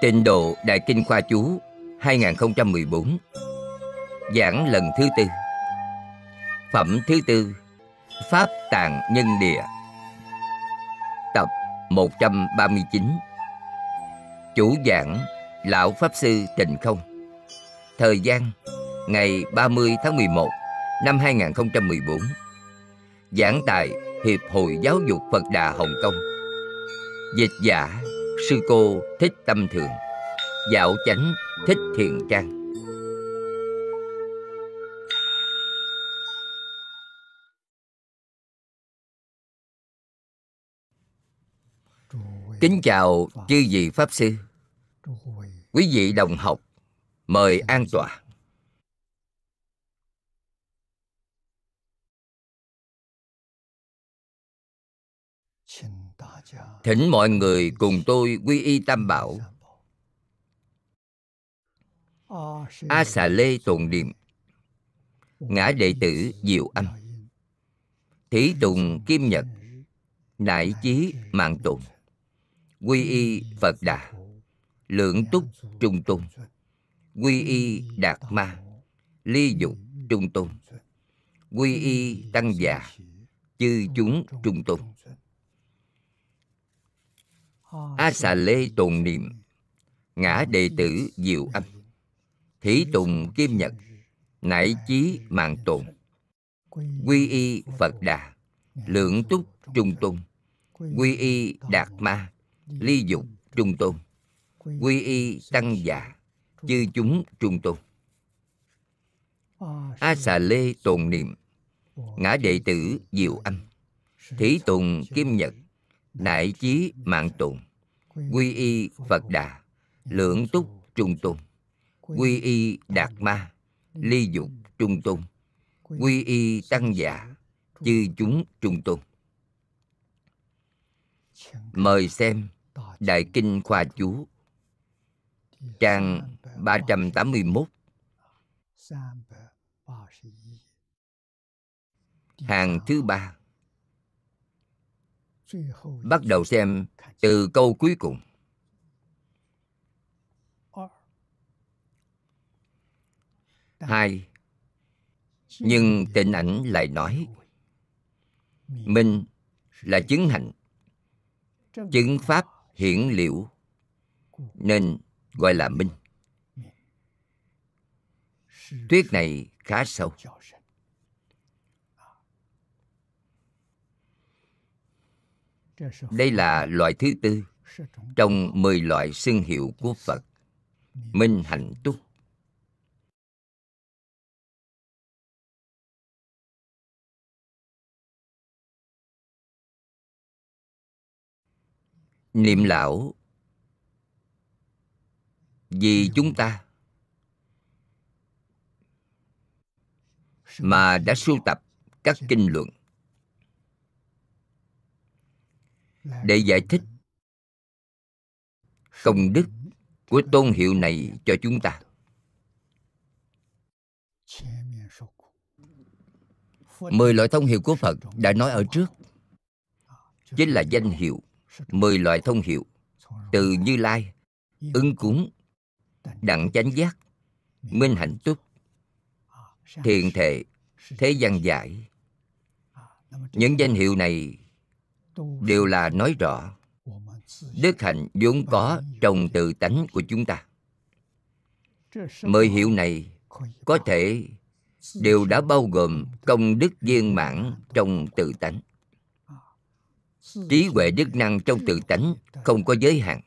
Tịnh độ Đại Kinh Khoa Chú 2014 Giảng lần thứ tư. Phẩm thứ tư, Pháp Tạng Nhân Địa. Tập 139 Chủ giảng, Lão Pháp Sư Tịnh Không. Thời gian, Ngày 30 tháng 11 năm 2014 Giảng tại Hiệp hội Giáo dục Phật Đà Hồng Kông. Dịch giả Sư cô Thích Tâm Thường, Dạo chánh Thích Thiện Trang. Kính chào chư vị Pháp Sư. Quý vị đồng học, Mời an tọa. Thỉnh mọi người cùng tôi quy y tam bảo. A xà lê tồn niệm. Ngã đệ tử diệu âm. Thí tùng kim nhật. Nại chí mạng tùng Quy y Phật Đà. Lượng túc trung tôn. Quy y Đạt Ma. Ly dục trung tôn. Quy y Tăng già. Chư chúng trung tôn a xà lê tồn niệm, ngã đệ tử diệu âm, thí tùng kim nhật, nải chí mạng tồn, quy y phật đà, lượng túc trung tôn, quy y đạt ma, ly dục trung tôn, quy y tăng già, chư chúng trung tôn. A xà lê tồn niệm, ngã đệ tử diệu âm, thí tùng kim nhật Đại chí mạng tụng Quy y Phật Đà Lượng túc trung tùng, Quy y Đạt Ma, Ly dục trung tùng, Quy y Tăng giả Chư chúng trung tùng. Mời xem Đại Kinh Khoa Chú, Trang 381 Hàng thứ ba bắt đầu xem từ câu cuối cùng. Hai, nhưng tịnh ảnh lại nói, minh là chứng hạnh, chứng pháp hiển liễu, nên gọi là minh. Thuyết này khá sâu. Đây là loại thứ tư trong 10 loại xương hiệu của Phật. Minh hạnh túc. Niệm lão, vì chúng ta mà đã sưu tập các kinh luận để giải thích công đức của tôn hiệu này cho chúng ta. Mười loại thông hiệu của phật đã nói ở trước. Chính là danh hiệu. Mười loại thông hiệu. Từ như lai ứng cúng đặng chánh giác minh hạnh túc thiền thệ thế gian giải. Những danh hiệu này đều là nói rõ. Đức hạnh vốn có trong tự tánh của chúng ta. Mười hiệu này có thể đều đã bao gồm công đức viên mãn trong tự tánh. Trí huệ đức năng trong tự tánh không có giới hạn.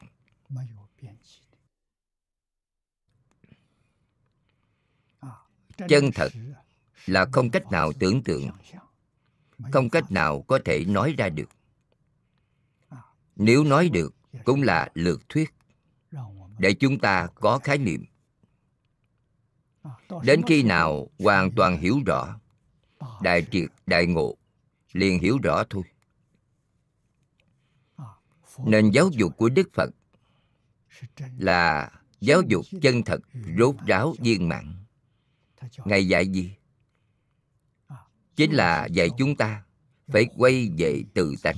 Chân thật là không cách nào tưởng tượng, không cách nào có thể nói ra được nếu nói được, cũng là lược thuyết. Để chúng ta có khái niệm. Đến khi nào hoàn toàn hiểu rõ, đại triệt, đại ngộ, liền hiểu rõ thôi. Nên giáo dục của đức phật là giáo dục chân thật, rốt ráo, viên mãn. Ngài dạy gì? Chính là dạy chúng ta phải quay về tự tánh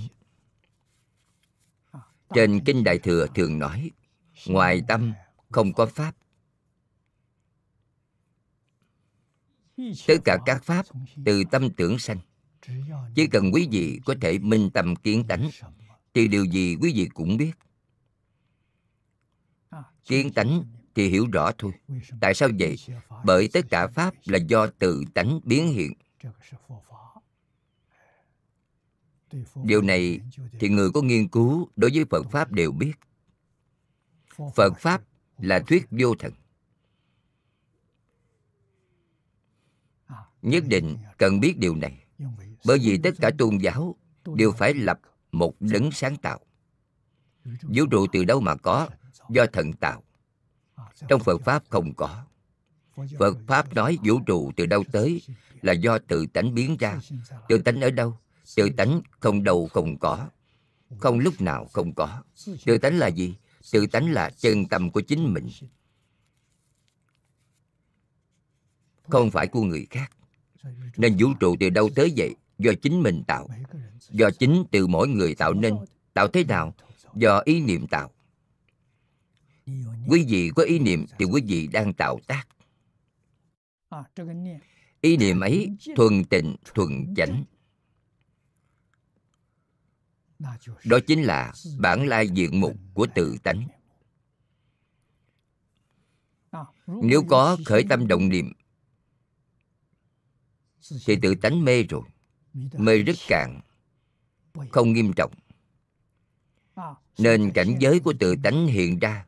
trên kinh đại thừa thường nói ngoài tâm không có pháp. Tất cả các pháp từ tâm tưởng sanh. Chỉ cần quý vị có thể minh tâm kiến tánh thì điều gì quý vị cũng biết. Kiến tánh thì hiểu rõ thôi. tại sao vậy? bởi tất cả pháp là do tự tánh biến hiện điều này thì người có nghiên cứu đối với phật pháp đều biết. Phật pháp là thuyết vô thần. Nhất định cần biết điều này, bởi vì tất cả tôn giáo đều phải lập một đấng sáng tạo. Vũ trụ từ đâu mà có? Do thần tạo. Trong phật pháp không có. Phật pháp nói vũ trụ từ đâu tới là do tự tánh biến ra. Tự tánh ở đâu? Tự tánh không đâu không có. Không lúc nào không có. Tự tánh là gì? Tự tánh là chân tâm của chính mình. Không phải của người khác. Nên vũ trụ từ đâu tới vậy? Do chính mình tạo. Do chính từ mỗi người tạo nên. Tạo thế nào? Do ý niệm tạo. Quý vị có ý niệm thì quý vị đang tạo tác. Ý niệm ấy thuần tịnh, thuần chánh đó chính là bản lai diện mục của tự tánh. Nếu có khởi tâm động niệm, thì tự tánh mê rồi, mê rất cạn, không nghiêm trọng. Nên cảnh giới của tự tánh hiện ra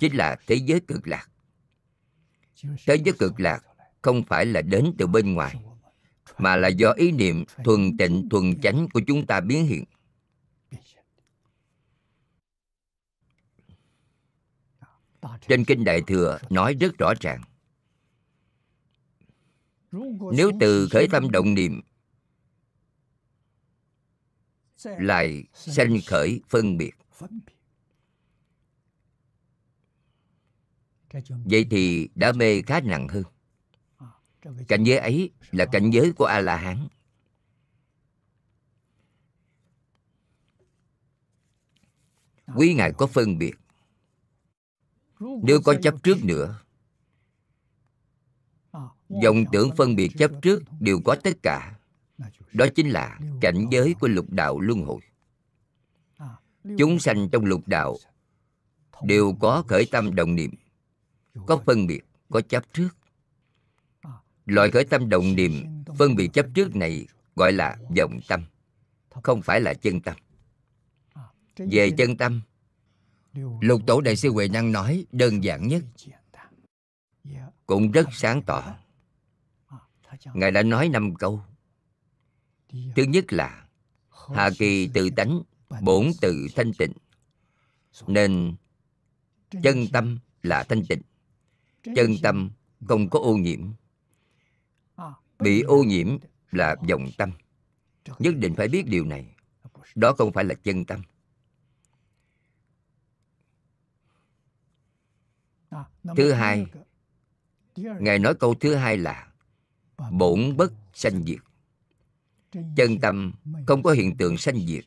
chính là thế giới cực lạc. Thế giới cực lạc không phải là đến từ bên ngoài, mà là do ý niệm thuần tịnh, thuần chánh của chúng ta biến hiện. Trên kinh đại thừa nói rất rõ ràng. Nếu từ khởi tâm động niệm, lại sanh khởi phân biệt. Vậy thì đã mê khá nặng hơn. Cảnh giới ấy là cảnh giới của a la hán quý ngài có phân biệt nếu có chấp trước nữa, dòng tưởng phân biệt chấp trước đều có tất cả. Đó chính là cảnh giới của lục đạo luân hồi. Chúng sanh trong lục đạo đều có khởi tâm đồng niệm, có phân biệt, có chấp trước. Loại khởi tâm đồng niệm phân biệt chấp trước này gọi là vọng tâm, không phải là chân tâm. Về chân tâm lục tổ đại sư huệ năng nói đơn giản nhất. cũng rất sáng tỏ. Ngài đã nói năm câu. Thứ nhất là hà kỳ tự tánh bổn tự thanh tịnh. nên chân tâm là thanh tịnh. chân tâm không có ô nhiễm. Bị ô nhiễm là vọng tâm. Nhất định phải biết điều này. đó không phải là chân tâm thứ hai ngài nói câu thứ hai là bổn bất sanh diệt. Chân tâm không có hiện tượng sanh diệt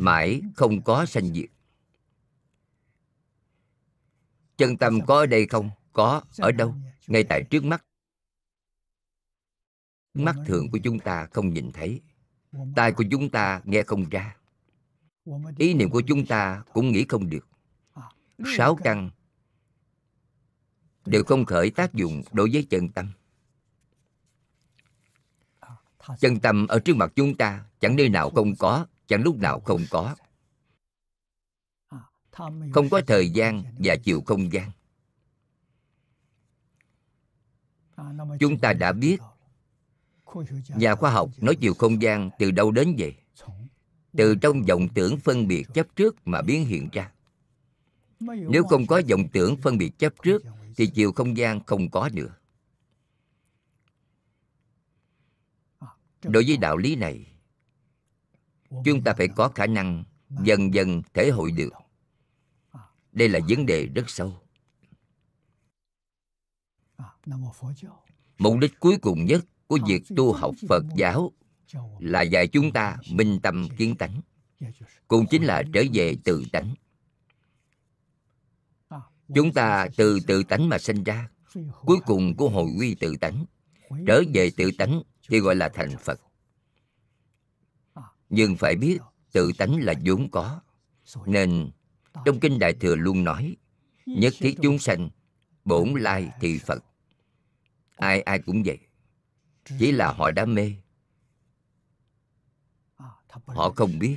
mãi không có sanh diệt. Chân tâm có ở đây không? Có ở đâu? Ngay tại trước mắt. Mắt thường của chúng ta không nhìn thấy tai của chúng ta nghe không ra. Ý niệm của chúng ta cũng nghĩ không được sáu căn. Đều không khởi tác dụng đối với chân tâm. Chân tâm ở trước mặt chúng ta chẳng nơi nào không có chẳng lúc nào không có. Không có thời gian và chiều không gian. Chúng ta đã biết nhà khoa học nói chiều không gian từ đâu đến vậy? Từ trong vọng tưởng phân biệt chấp trước mà biến hiện ra nếu không có vọng tưởng phân biệt chấp trước thì chiều không gian không có nữa. Đối với đạo lý này chúng ta phải có khả năng dần dần thể hội được. Đây là vấn đề rất sâu. Mục đích cuối cùng nhất của việc tu học phật giáo là dạy chúng ta minh tâm kiến tánh cũng chính là trở về tự tánh chúng ta từ tự tánh mà sinh ra. Cuối cùng của hồi quy tự tánh. Trở về tự tánh thì gọi là thành phật. Nhưng phải biết tự tánh là vốn có. Nên trong kinh đại thừa luôn nói, nhất thiết chúng sanh, bổn lai thì phật. Ai ai cũng vậy. Chỉ là họ đã mê. Họ không biết.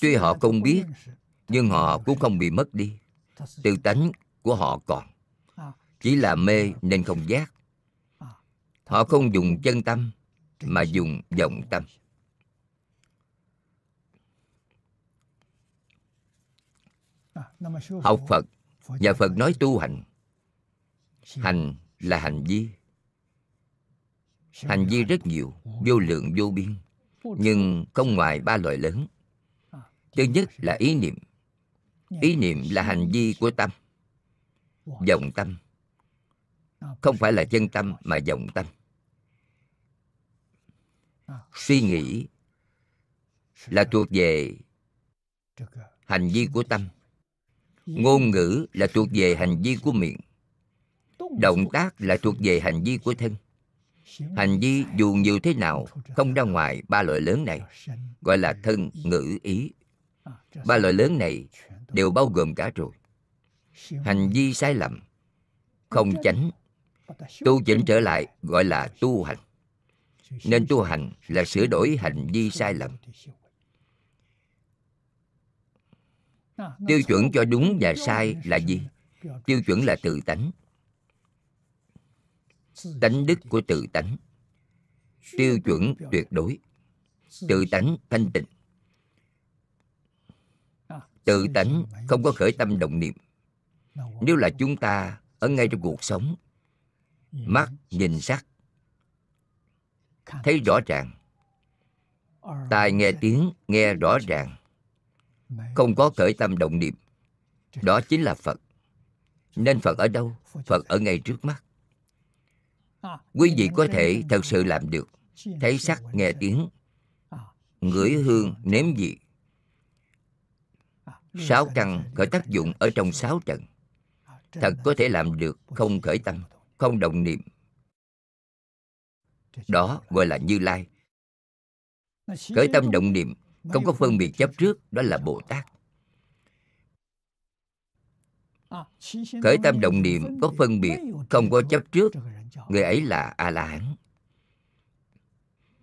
Tuy họ không biết nhưng họ cũng không bị mất đi. Tư tánh của họ còn. Chỉ là mê nên không giác. Họ không dùng chân tâm, mà dùng vọng tâm. Học phật nhà phật nói tu hành. Hành là hành vi. Hành vi rất nhiều, vô lượng vô biên, nhưng không ngoài ba loại lớn. Thứ nhất là ý niệm ý niệm là hành vi của tâm. Vọng tâm. Không phải là chân tâm mà vọng tâm. Suy nghĩ là thuộc về hành vi của tâm. Ngôn ngữ là thuộc về hành vi của miệng. Động tác là thuộc về hành vi của thân. Hành vi dù nhiều thế nào không ra ngoài ba loại lớn này, gọi là thân, ngữ, ý. Ba loại lớn này đều bao gồm cả rồi. Hành vi sai lầm không chánh, tu chỉnh trở lại gọi là tu hành. Nên tu hành là sửa đổi hành vi sai lầm. Tiêu chuẩn cho đúng và sai là gì? Tiêu chuẩn là tự tánh. Tánh đức của tự tánh. Tiêu chuẩn tuyệt đối. Tự tánh thanh tịnh tự tánh không có khởi tâm động niệm. Nếu là chúng ta ở ngay trong cuộc sống mắt nhìn sắc thấy rõ ràng. Tai nghe tiếng nghe rõ ràng. Không có khởi tâm động niệm. Đó chính là phật. Nên phật ở đâu? Phật ở ngay trước mắt. Quý vị có thể thật sự làm được. Thấy sắc nghe tiếng. Ngửi hương nếm vị sáu căn khởi tác dụng ở trong sáu trận. Thật có thể làm được không khởi tâm, không động niệm. Đó gọi là như lai. Khởi tâm động niệm, không có phân biệt chấp trước, đó là bồ tát. Khởi tâm động niệm có phân biệt, không có chấp trước, người ấy là a la hán.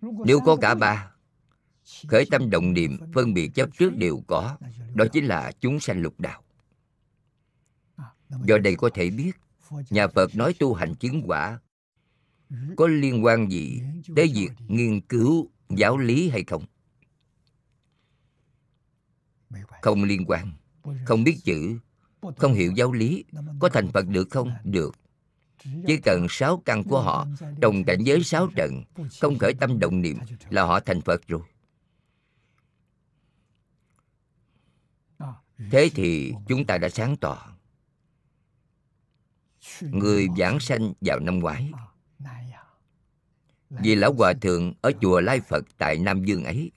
Nếu có cả ba khởi tâm động niệm, phân biệt chấp trước đều có, đó chính là chúng sanh lục đạo. Do đây có thể biết, nhà phật nói tu hành chứng quả, có liên quan gì tới việc nghiên cứu giáo lý hay không? Không liên quan. Không biết chữ, không hiểu giáo lý, có thành phật được không? Được. Chỉ cần sáu căn của họ đồng cảnh giới sáu trận không khởi tâm động niệm là họ thành phật rồi. Thế thì chúng ta đã sáng tỏ. Người giảng sanh vào năm ngoái. Vì lão hòa thượng ở chùa lai phật tại nam dương ấy,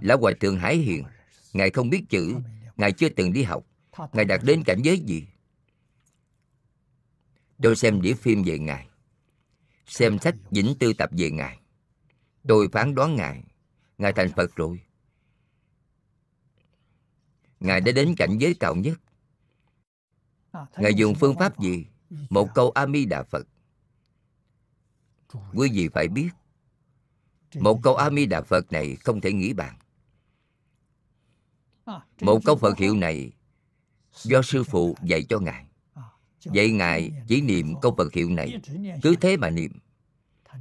lão hòa thượng hải hiền. Ngài không biết chữ, ngài chưa từng đi học. Ngài đạt đến cảnh giới gì? Tôi xem đĩa phim về ngài, xem sách vĩnh tư tập về ngài. Tôi phán đoán ngài ngài thành phật rồi ngài đã đến cảnh giới cao nhất. Ngài dùng phương pháp gì? Một câu a di đà phật. Quý vị phải biết một câu a di đà phật này không thể nghĩ bàn. Một câu phật hiệu này do sư phụ dạy cho ngài. Vậy ngài chỉ niệm câu phật hiệu này. Cứ thế mà niệm.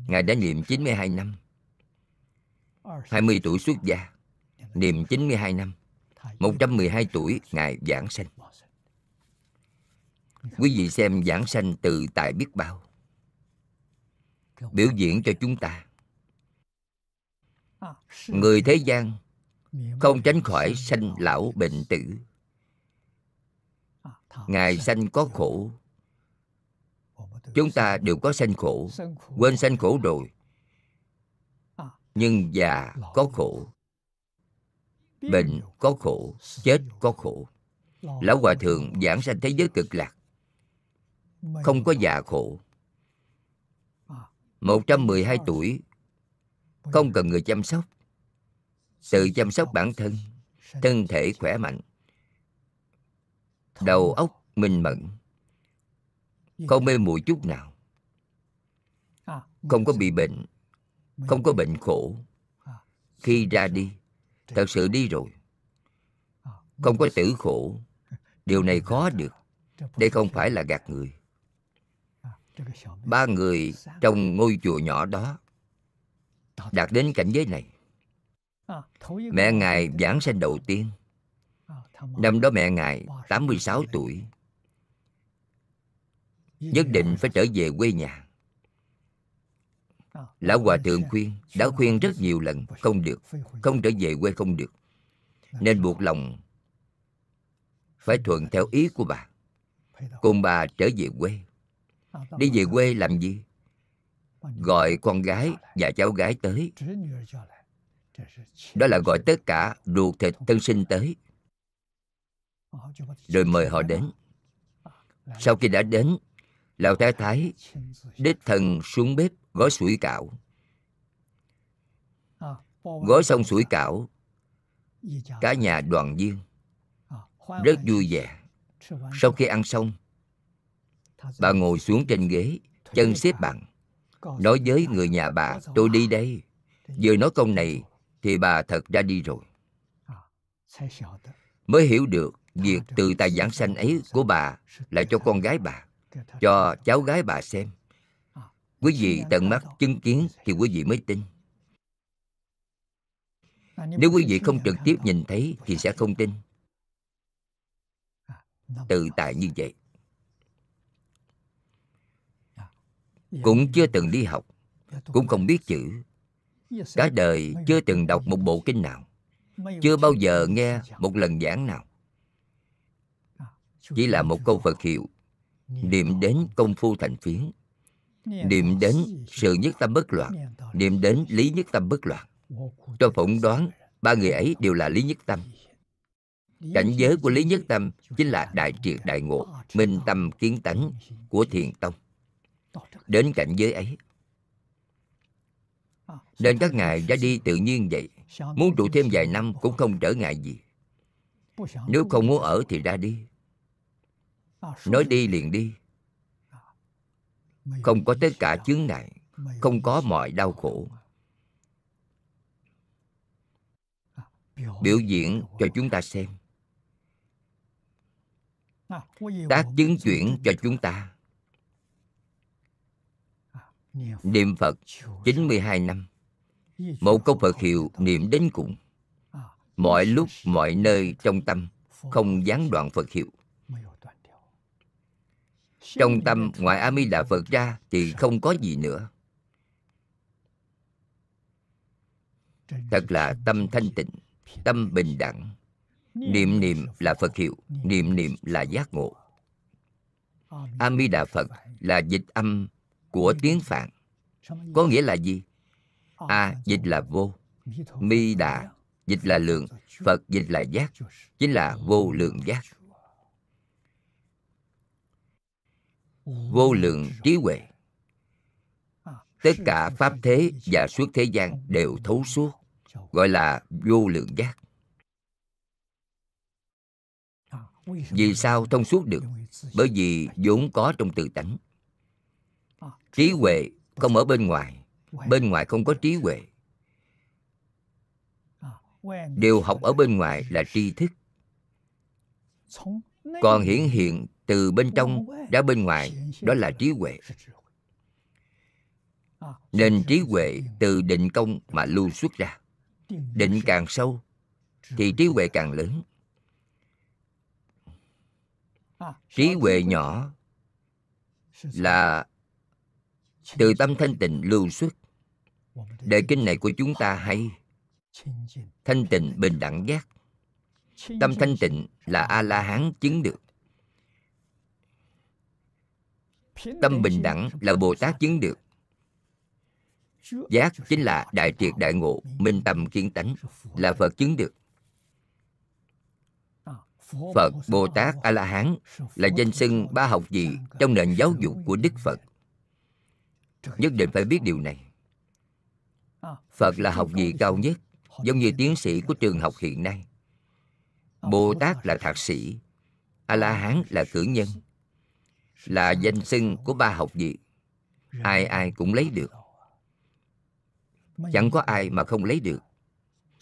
Ngài đã niệm 92 năm. 20 tuổi xuất gia. Niệm 92 năm 112 tuổi ngài giảng sanh. Quý vị xem giảng sanh từ tại biết bao. Biểu diễn cho chúng ta. Người thế gian không tránh khỏi sanh lão bệnh tử. Ngài sanh có khổ. Chúng ta đều có sanh khổ. Quên sanh khổ rồi. Nhưng già có khổ bệnh có khổ, chết có khổ. Lão hòa thượng giảng sanh thế giới cực lạc. Không có già khổ. 112 tuổi, không cần người chăm sóc. Tự chăm sóc bản thân thân thể khỏe mạnh. Đầu óc minh mẫn. Không mê muội chút nào. Không có bị bệnh, không có bệnh khổ. Khi ra đi thật sự đi rồi. Không có tử khổ. Điều này khó được. Đây không phải là gạt người. Ba người trong ngôi chùa nhỏ đó đạt đến cảnh giới này. Mẹ ngài giảng sanh đầu tiên. Năm đó mẹ ngài 86 tuổi. Nhất định phải trở về quê nhà lão hòa thượng khuyên, đã khuyên rất nhiều lần, không được, không trở về quê không được. Nên buộc lòng phải thuận theo ý của bà. Cùng bà trở về quê. Đi về quê làm gì? Gọi con gái và cháu gái tới. Đó là gọi tất cả ruột thịt thân sinh tới. Rồi mời họ đến. Sau khi đã đến, lão thái thái đích thần xuống bếp gói sủi cảo. Gói xong sủi cảo. Cả nhà đoàn viên. Rất vui vẻ. Sau khi ăn xong bà ngồi xuống trên ghế chân xếp bằng. nói với người nhà bà tôi đi đây. vừa nói câu này thì bà thật ra đi rồi. Mới hiểu được việc từ tài giảng sanh ấy của bà là cho con gái bà. cho cháu gái bà xem quý vị tận mắt chứng kiến thì quý vị mới tin. Nếu quý vị không trực tiếp nhìn thấy thì sẽ không tin. Tự tại như vậy. Cũng chưa từng đi học cũng không biết chữ. Cả đời chưa từng đọc một bộ kinh nào chưa bao giờ nghe một lần giảng nào. Chỉ là một câu phật hiệu niệm đến công phu thành phiến niệm đến sự nhất tâm bất loạn, niệm đến lý nhất tâm bất loạn. Tôi phỏng đoán, ba người ấy đều là lý nhất tâm. Cảnh giới của lý nhất tâm chính là đại triệt đại ngộ, minh tâm kiến tánh của thiền tông. Đến cảnh giới ấy, nên các ngài ra đi tự nhiên vậy. Muốn trụ thêm vài năm cũng không trở ngại gì. Nếu không muốn ở thì ra đi. Nói đi liền đi không có tất cả chứng ngại, không có mọi đau khổ. Biểu diễn cho chúng ta xem. Tác chứng chuyển cho chúng ta. Niệm phật 92 năm. Một câu phật hiệu niệm đến cùng. Mọi lúc, mọi nơi trong tâm không gián đoạn phật hiệu trong tâm ngoài a di đà phật ra thì không có gì nữa. Thật là tâm thanh tịnh tâm bình đẳng. Niệm niệm là phật hiệu niệm niệm là giác ngộ. A di đà phật là dịch âm của tiếng phạn. Có nghĩa là gì? A dịch là vô. Mi đà dịch là lượng. Phật dịch là giác. Chính là vô lượng giác vô lượng trí huệ. Tất cả pháp thế và suốt thế gian đều thấu suốt gọi là vô lượng giác. vì sao thông suốt được? bởi vì vốn có trong tự tánh. trí huệ không ở bên ngoài bên ngoài không có trí huệ. Điều học ở bên ngoài là tri thức còn hiển hiện từ bên trong ra bên ngoài đó là trí huệ. Nên trí huệ từ định công mà lưu xuất ra. Định càng sâu thì trí huệ càng lớn. Trí huệ nhỏ là từ tâm thanh tịnh lưu xuất. Đề kinh này của chúng ta hay. Thanh tịnh bình đẳng giác. Tâm thanh tịnh là a la hán chứng được. Tâm bình đẳng là bồ tát chứng được. Giác chính là đại triệt đại ngộ, minh tâm kiến tánh là phật chứng được. Phật bồ tát a la hán là danh xưng ba học gì trong nền giáo dục của đức phật. Nhất định phải biết điều này. Phật là học vị cao nhất, giống như tiến sĩ của trường học hiện nay bồ tát là thạc sĩ a la hán là cử nhân, là danh xưng của ba học vị. Ai ai cũng lấy được. Chẳng có ai mà không lấy được.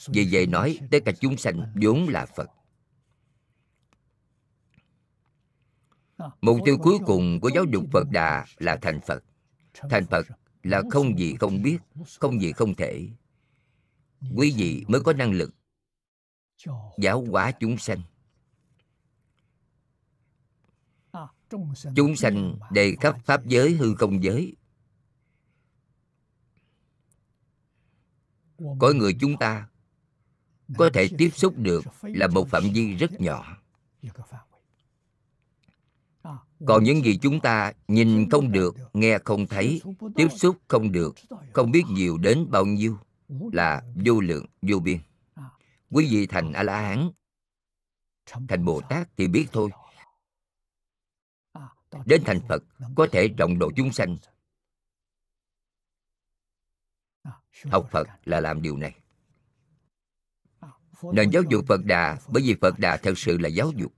Vì vậy nói tất cả chúng sanh vốn là phật. Mục tiêu cuối cùng của giáo dục phật đà là thành phật. Thành phật là không gì không biết, không gì không thể. Quý vị mới có năng lực giáo hóa chúng sanh. Chúng sanh đầy khắp pháp giới hư không giới. Có người chúng ta có thể tiếp xúc được là một phạm vi rất nhỏ. Còn những gì chúng ta nhìn không được nghe không thấy tiếp xúc không được không biết nhiều đến bao nhiêu là vô lượng vô biên quý vị thành a la hán thành bồ tát thì biết thôi. đến thành phật có thể rộng độ chúng sanh. học phật là làm điều này. Nền giáo dục phật đà bởi vì phật đà thật sự là giáo dục.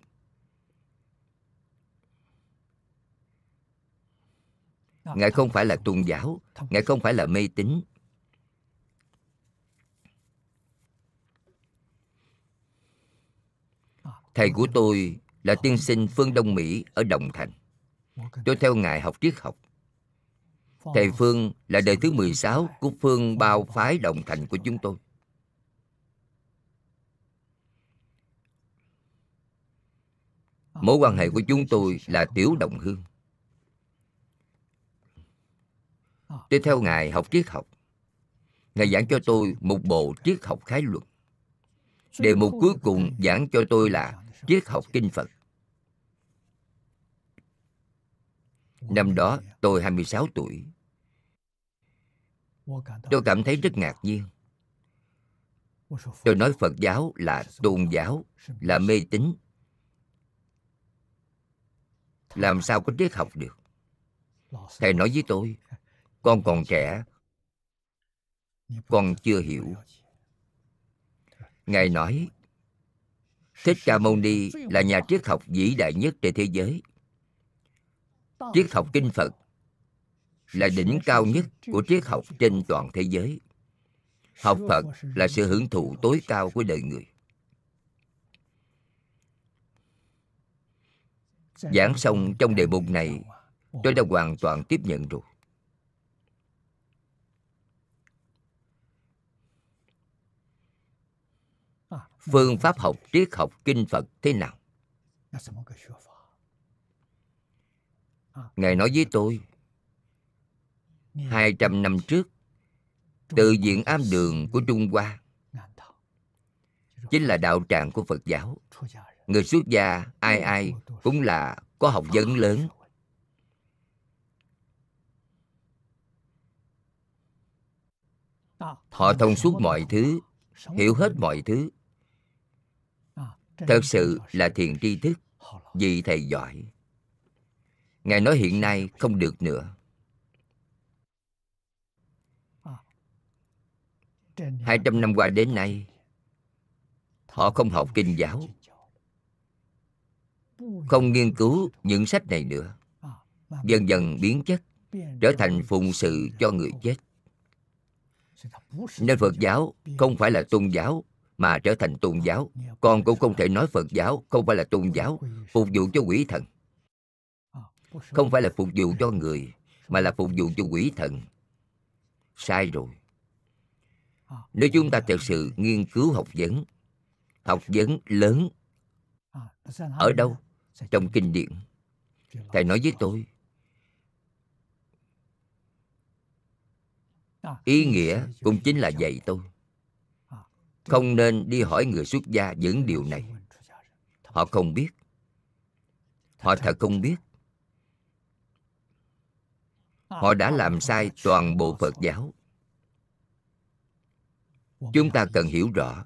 Ngài không phải là tôn giáo ngài không phải là mê tín thầy của tôi là tiên sinh phương đông mỹ ở đồng thành. Tôi theo ngài học triết học. Thầy phương là đời thứ 16 của phương bao phái đồng thành của chúng tôi. Mối quan hệ của chúng tôi là tiểu đồng hương. Tôi theo ngài học triết học. Ngài giảng cho tôi một bộ triết học khái luận đề mục cuối cùng giảng cho tôi là triết học kinh phật. Năm đó tôi 26 tuổi. Tôi cảm thấy rất ngạc nhiên. Tôi nói phật giáo là tôn giáo, là mê tín. Làm sao có triết học được? Thầy nói với tôi, con còn trẻ, con chưa hiểu. Ngài nói thích ca mâu ni là nhà triết học vĩ đại nhất trên thế giới. Triết học kinh phật là đỉnh cao nhất của triết học trên toàn thế giới. Học phật là sự hưởng thụ tối cao của đời người. Giảng xong trong đề mục này, tôi đã hoàn toàn tiếp nhận rồi. Phương pháp học triết học kinh phật thế nào? Ngài nói với tôi, hai trăm năm trước, từ diện am đường của trung hoa, chính là đạo tràng của phật giáo, người xuất gia ai ai cũng là có học vấn lớn. Họ thông suốt mọi thứ, hiểu hết mọi thứ thật sự là thiền tri thức, vì thầy giỏi. Ngài nói hiện nay không được nữa. Hai trăm năm qua đến nay, họ không học kinh giáo, không nghiên cứu những sách này nữa. Dần dần biến chất, trở thành phụng sự cho người chết. Nên phật giáo không phải là tôn giáo mà trở thành tôn giáo. Con cũng không thể nói phật giáo không phải là tôn giáo, phục vụ cho quỷ thần. Không phải là phục vụ cho người, mà là phục vụ cho quỷ thần. Sai rồi. Nếu chúng ta thật sự nghiên cứu học vấn học vấn lớn, ở đâu? Trong kinh điển. Thầy nói với tôi, ý nghĩa cũng chính là dạy tôi không nên đi hỏi người xuất gia những điều này. Họ không biết. Họ thật không biết. Họ đã làm sai toàn bộ phật giáo. Chúng ta cần hiểu rõ.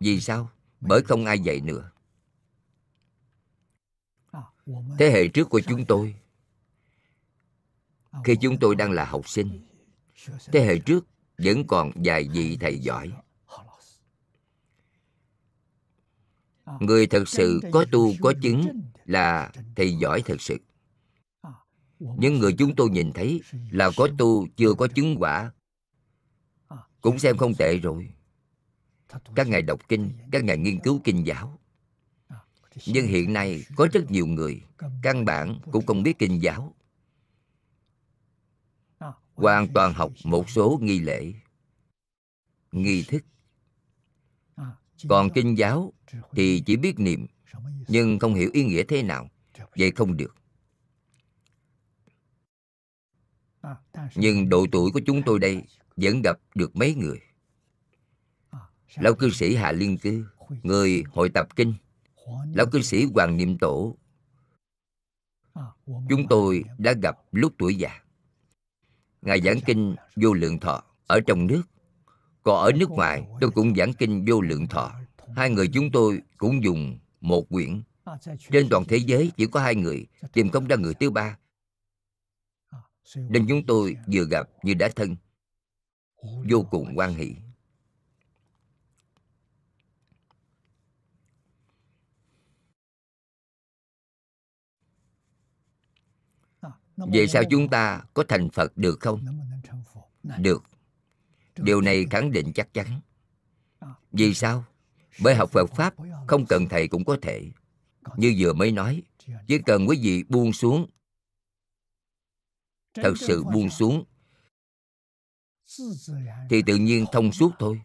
Vì sao? Bởi không ai dạy nữa. Thế hệ trước của chúng tôi, khi chúng tôi đang là học sinh, thế hệ trước vẫn còn vài vị thầy giỏi. Người thật sự có tu có chứng là thầy giỏi thật sự. Những người chúng tôi nhìn thấy là có tu chưa có chứng quả. Cũng xem không tệ rồi. các ngài đọc kinh các ngài nghiên cứu kinh giáo. Nhưng hiện nay có rất nhiều người căn bản cũng không biết kinh giáo. hoàn toàn học một số nghi lễ nghi thức còn kinh giáo thì chỉ biết niệm, nhưng không hiểu ý nghĩa thế nào, vậy không được. Nhưng độ tuổi của chúng tôi đây vẫn gặp được mấy người. Lão cư sĩ hạ liên cư, người hội tập kinh, lão cư sĩ hoàng niệm tổ, chúng tôi đã gặp lúc tuổi già. Ngài giảng kinh vô lượng thọ ở trong nước còn ở nước ngoài tôi cũng giảng kinh vô lượng thọ. Hai người chúng tôi cũng dùng một quyển. Trên toàn thế giới chỉ có hai người tìm không ra người thứ ba. Nên chúng tôi vừa gặp như đã thân. Vô cùng quan hỷ. Vậy sao chúng ta có thành Phật được không? Được Điều này khẳng định chắc chắn. Vì sao? Bởi học Phật Pháp không cần thầy cũng có thể. Như vừa mới nói Chỉ cần quý vị buông xuống Thật sự buông xuống Thì tự nhiên thông suốt thôi.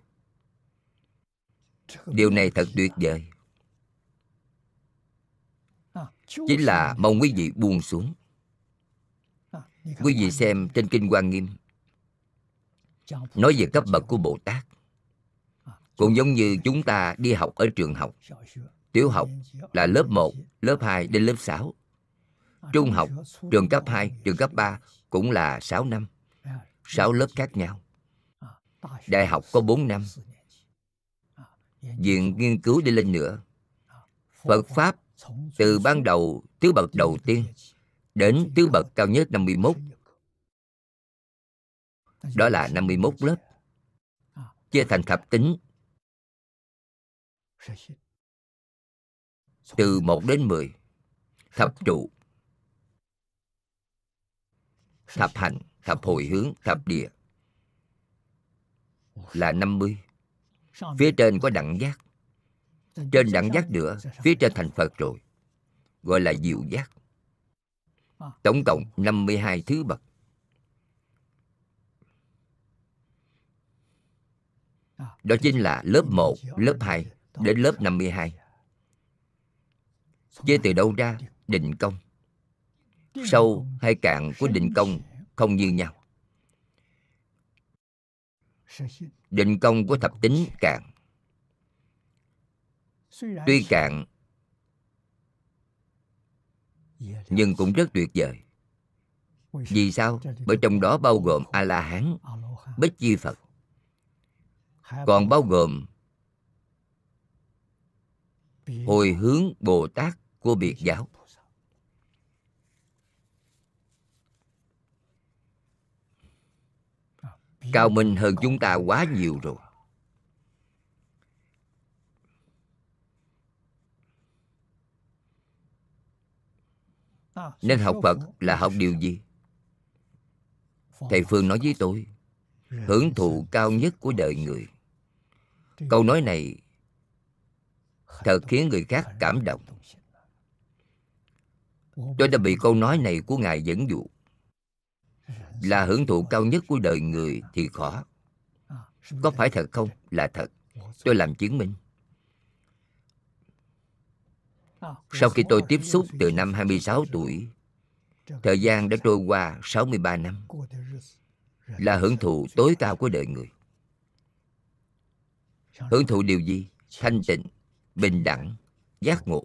Điều này thật tuyệt vời. Chính là mong quý vị buông xuống. Quý vị xem trên kinh quan nghiêm nói về cấp bậc của bồ tát cũng giống như chúng ta đi học ở trường học. Tiểu học là lớp 1, lớp 2 đến lớp 6 trung học, trường cấp 2, trường cấp 3 cũng là 6 năm 6 lớp khác nhau. Đại học có 4 năm. Viện nghiên cứu đi lên nữa. Phật Pháp từ ban đầu tứ bậc đầu tiên đến tứ bậc cao nhất 51 đó là 51 lớp. Chia thành thập tính. Từ 1 đến 10 thập trụ. Thập hành, thập hồi hướng, thập địa. Là 50 phía trên có đẳng giác. Trên đẳng giác nữa, phía trên thành Phật rồi. Gọi là diệu giác. Tổng cộng 52 thứ bậc. Đó chính là lớp 1, lớp 2 đến lớp 52 Với từ đâu ra? Định công. Sâu hay cạn của định công không như nhau. Định công của thập tính cạn. Tuy cạn Nhưng cũng rất tuyệt vời. Vì sao? Bởi trong đó bao gồm A-la-hán Bích Chi Phật còn bao gồm hồi hướng bồ tát của biệt giáo. Cao minh hơn chúng ta quá nhiều rồi. Nên học phật là học điều gì? Thầy phương nói với tôi hưởng thụ cao nhất của đời người câu nói này thật khiến người khác cảm động. tôi đã bị câu nói này của ngài dẫn dụ. Là hưởng thụ cao nhất của đời người thì khó. có phải thật không? là thật. tôi làm chứng minh. sau khi tôi tiếp xúc từ năm 26 tuổi Thời gian đã trôi qua 63 năm. Là hưởng thụ tối cao của đời người hưởng thụ điều gì? Thanh tịnh, bình đẳng, giác ngộ.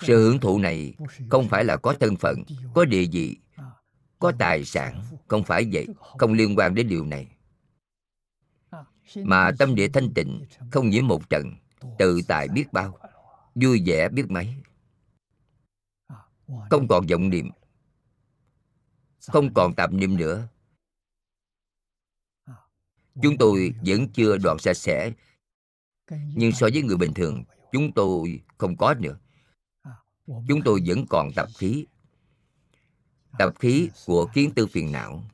Sự hưởng thụ này không phải là có thân phận, có địa vị, có tài sản, không phải vậy, không liên quan đến điều này. Mà tâm địa thanh tịnh, không nhiễm một trận tự tại biết bao, vui vẻ biết mấy. Không còn vọng niệm, không còn tạp niệm nữa chúng tôi vẫn chưa đoạn sạch sẽ. Nhưng so với người bình thường, chúng tôi không có nữa. Chúng tôi vẫn còn tập khí. Tập khí của kiến tư phiền não.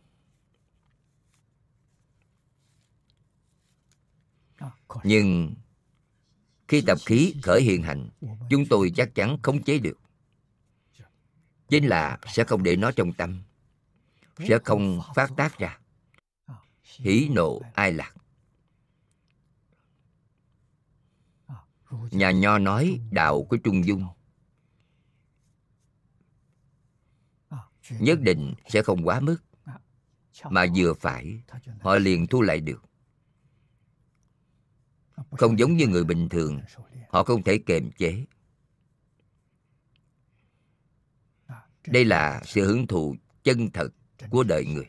Nhưng khi tập khí khởi hiện hành, chúng tôi chắc chắn khống chế được. Chính là sẽ không để nó trong tâm, sẽ không phát tác ra hỷ nộ ai lạc. Nhà nho nói đạo của trung dung. Nhất định sẽ không quá mức, mà vừa phải, họ liền thu lại được. Không giống như người bình thường, họ không thể kiềm chế. Đây là sự hưởng thụ chân thật của đời người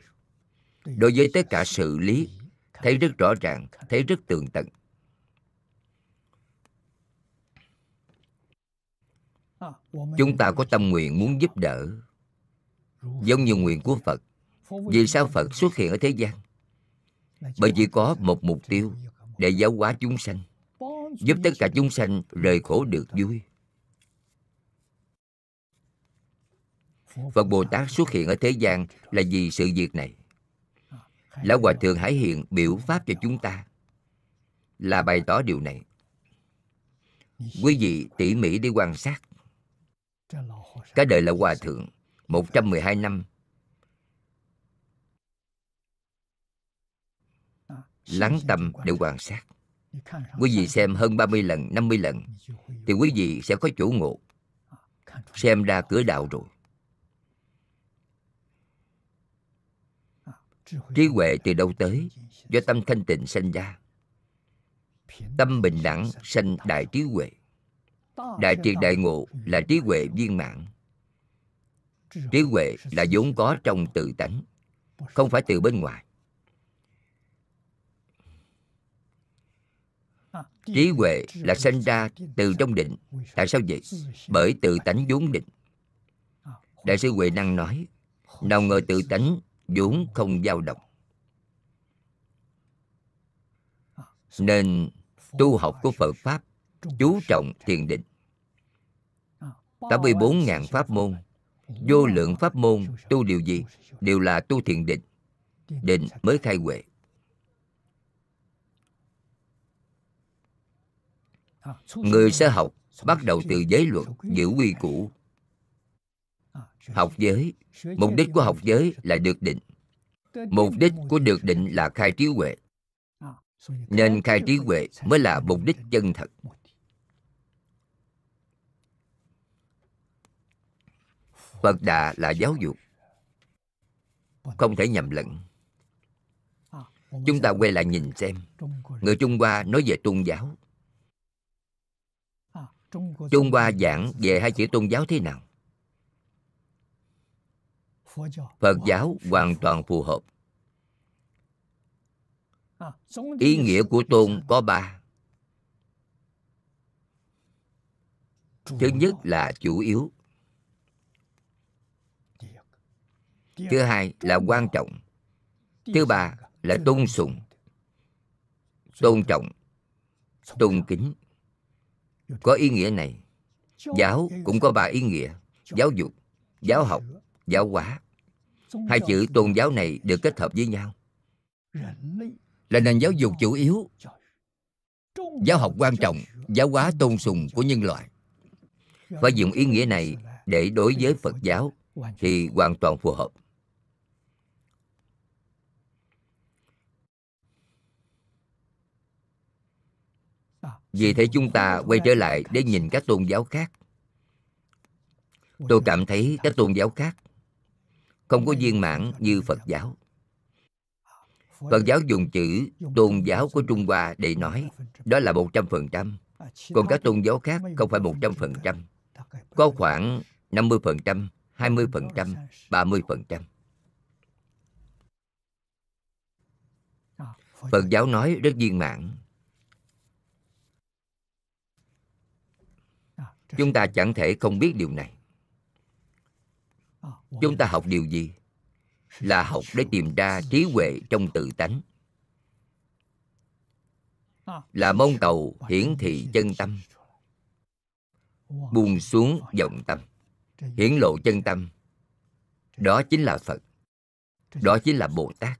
đối với tất cả sự lý, thấy rất rõ ràng, thấy rất tường tận. Chúng ta có tâm nguyện muốn giúp đỡ, giống như nguyện của phật. Vì sao phật xuất hiện ở thế gian? Bởi vì có một mục tiêu để giáo hóa chúng sanh, giúp tất cả chúng sanh rời khổ được vui. Phật bồ tát xuất hiện ở thế gian là vì sự việc này lão hòa thượng hải hiện biểu pháp cho chúng ta. Là bày tỏ điều này. Quý vị tỉ mỉ đi quan sát. Cái đời là hòa thượng 112 năm. Lắng tâm để quan sát. Quý vị xem hơn 30 lần 50 lần, thì quý vị sẽ có chủ ngộ. Xem ra cửa đạo rồi. Trí huệ từ đâu tới do tâm thanh tịnh sinh ra. Tâm bình đẳng sanh đại trí huệ. Đại triệt đại ngộ là trí huệ viên mãn. Trí huệ là vốn có trong tự tánh, không phải từ bên ngoài. Trí huệ là sinh ra từ trong định. Tại sao vậy? Bởi tự tánh vốn định. Đại sư huệ năng nói, nào ngờ tự tánh vốn không dao động. Nên tu học của phật pháp chú trọng thiền định. 84.000 pháp môn, Vô lượng pháp môn tu điều gì? Đều là tu thiền định Định mới khai huệ. Người sẽ học bắt đầu từ giới luật giữ quy củ. Học giới. Mục đích của học giới là được định. Mục đích của được định là khai trí huệ. Nên khai trí huệ mới là mục đích chân thật. Phật Đà là giáo dục. Không thể nhầm lẫn. Chúng ta quay lại nhìn xem. Người Trung Hoa nói về tôn giáo. Trung Hoa giảng về hai chữ tôn giáo thế nào? Phật giáo hoàn toàn phù hợp. Ý nghĩa của tôn có ba. Thứ nhất là chủ yếu. Thứ hai là quan trọng. Thứ ba là tôn sùng. Tôn trọng. Tôn kính. Có ý nghĩa này. Giáo cũng có ba ý nghĩa. Giáo dục giáo học giáo hóa. Hai chữ tôn giáo này được kết hợp với nhau. Là nền giáo dục chủ yếu. Giáo học quan trọng, giáo hóa tôn sùng của nhân loại. Phải dùng ý nghĩa này để đối với phật giáo thì hoàn toàn phù hợp. Vì thế chúng ta quay trở lại để nhìn các tôn giáo khác. Tôi cảm thấy các tôn giáo khác không có viên mãn như phật giáo. Phật giáo dùng chữ tôn giáo của trung hoa để nói, đó là một trăm phần trăm. Còn các tôn giáo khác không phải một trăm phần trăm. Có khoảng năm mươi phần trăm, hai mươi phần trăm, ba mươi phần trăm. Phật giáo nói rất viên mãn. Chúng ta chẳng thể không biết điều này chúng ta học điều gì? Là học để tìm ra trí huệ trong tự tánh. Là mong cầu hiển thị chân tâm. Buông xuống vọng tâm. Hiển lộ chân tâm. Đó chính là phật. Đó chính là bồ tát.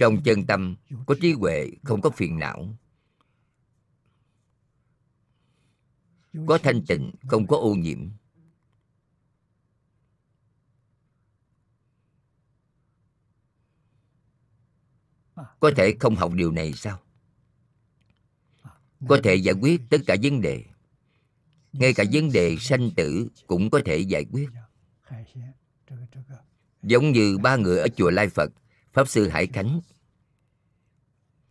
Trong chân tâm có trí huệ, không có phiền não. Có thanh tịnh, không có ô nhiễm. Có thể không học điều này sao? Có thể giải quyết tất cả vấn đề. Ngay cả vấn đề sanh tử cũng có thể giải quyết. Giống như ba người ở chùa lai phật, pháp sư hải khánh.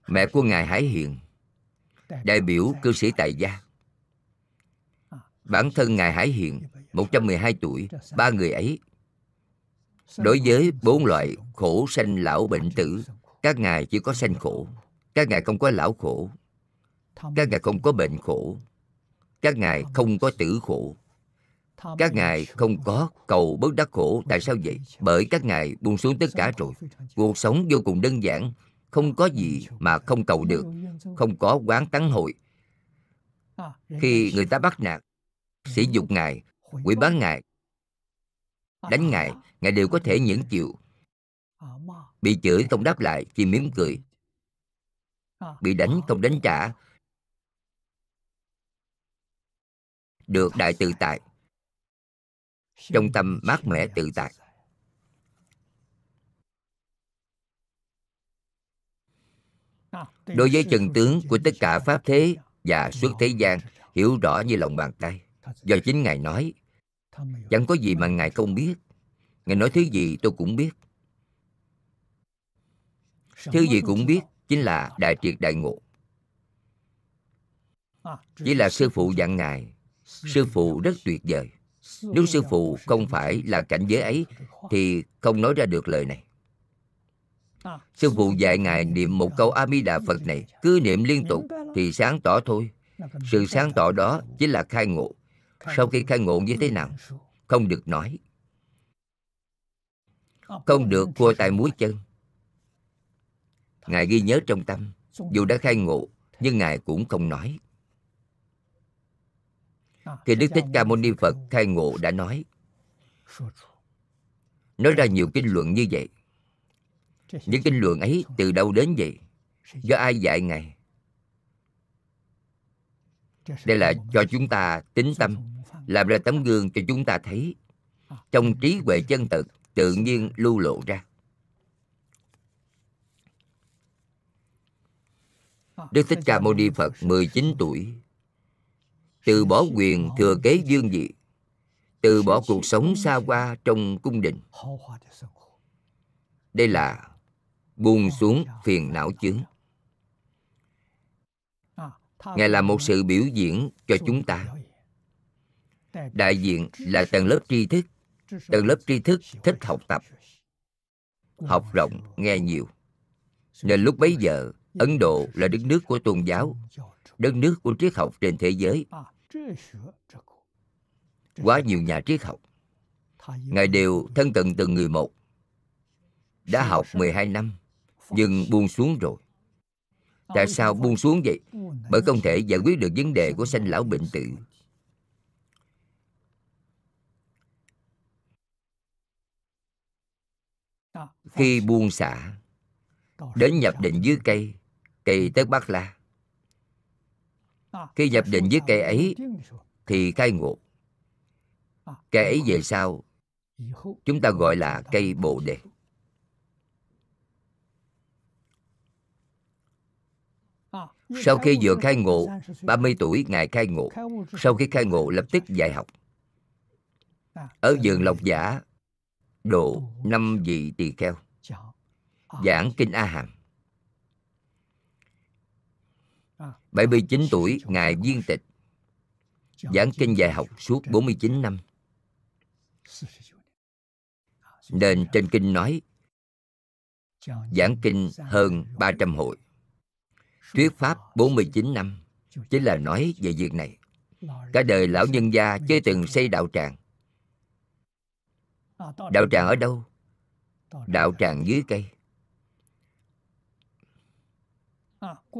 Mẹ của ngài hải hiền, đại biểu cư sĩ tại gia. Bản thân ngài hải hiền 112 tuổi, ba người ấy. Đối với bốn loại khổ sanh lão bệnh tử các ngài chỉ có sanh khổ các ngài không có lão khổ các ngài không có bệnh khổ các ngài không có tử khổ các ngài không có cầu bớt đắc khổ. Tại sao vậy? Bởi các ngài buông xuống tất cả rồi. Cuộc sống vô cùng đơn giản không có gì mà không cầu được không có quán tắng hội. Khi người ta bắt nạt sĩ dục ngài quỷ bán ngài đánh ngài ngài đều có thể nhẫn chịu bị chửi không đáp lại chỉ mỉm cười. Bị đánh không đánh trả. Được đại tự tại. Trong tâm mát mẻ tự tại. Đối với chân tướng của tất cả pháp thế và suốt thế gian hiểu rõ như lòng bàn tay. Do chính ngài nói chẳng có gì mà ngài không biết. Ngài nói thứ gì tôi cũng biết thứ gì cũng biết chính là đại triệt đại ngộ. Chỉ là sư phụ dặn ngài sư phụ rất tuyệt vời. Nếu sư phụ không phải là cảnh giới ấy thì không nói ra được lời này. Sư phụ dạy ngài niệm một câu a di đà phật này cứ niệm liên tục thì sáng tỏ thôi. sự sáng tỏ đó chính là khai ngộ. Sau khi khai ngộ như thế nào? không được nói. Không được cua tay muối chân ngài ghi nhớ trong tâm, dù đã khai ngộ, nhưng ngài cũng không nói. Khi đức thích ca mâu ni phật khai ngộ đã nói nói ra nhiều kinh luận như vậy. Những kinh luận ấy từ đâu đến vậy? Do ai dạy ngài? Đây là cho chúng ta tính tâm, làm ra tấm gương cho chúng ta thấy. Trong trí huệ chân thực tự nhiên lưu lộ ra. Đức Thích Ca Mâu Ni Phật 19 tuổi. Từ bỏ quyền thừa kế dương vị Từ bỏ cuộc sống xa hoa trong cung đình. Đây là buông xuống phiền não chướng Ngài là một sự biểu diễn cho chúng ta. Đại diện là tầng lớp tri thức Tầng lớp tri thức thích học tập Học rộng, nghe nhiều. Nên lúc bấy giờ Ấn Độ là đất nước của tôn giáo, Đất nước của triết học trên thế giới. Quá nhiều nhà triết học. Ngài đều thân cận từng người một. Đã học 12 năm, Nhưng buông xuống rồi. Tại sao buông xuống vậy? Bởi không thể giải quyết được vấn đề của sanh lão bệnh tử. Khi buông xả, Đến nhập định dưới cây Cây tất bát la. Khi nhập định với cây ấy, Thì khai ngộ. Cây ấy về sau, Chúng ta gọi là cây bồ đề. Sau khi vừa khai ngộ 30 tuổi Ngài khai ngộ. Sau khi khai ngộ, lập tức dạy học. Ở vườn Lộc Giả, Độ năm vị tỳ kheo. Giảng Kinh A Hàm. 79 tuổi Ngài viên tịch. Giảng kinh dạy học suốt 49 năm. Nên trên kinh nói, Giảng kinh hơn 300 hội. Thuyết Pháp 49 năm, Chính là nói về việc này. Cả đời lão nhân gia chưa từng xây đạo tràng. Đạo tràng ở đâu? Đạo tràng dưới cây.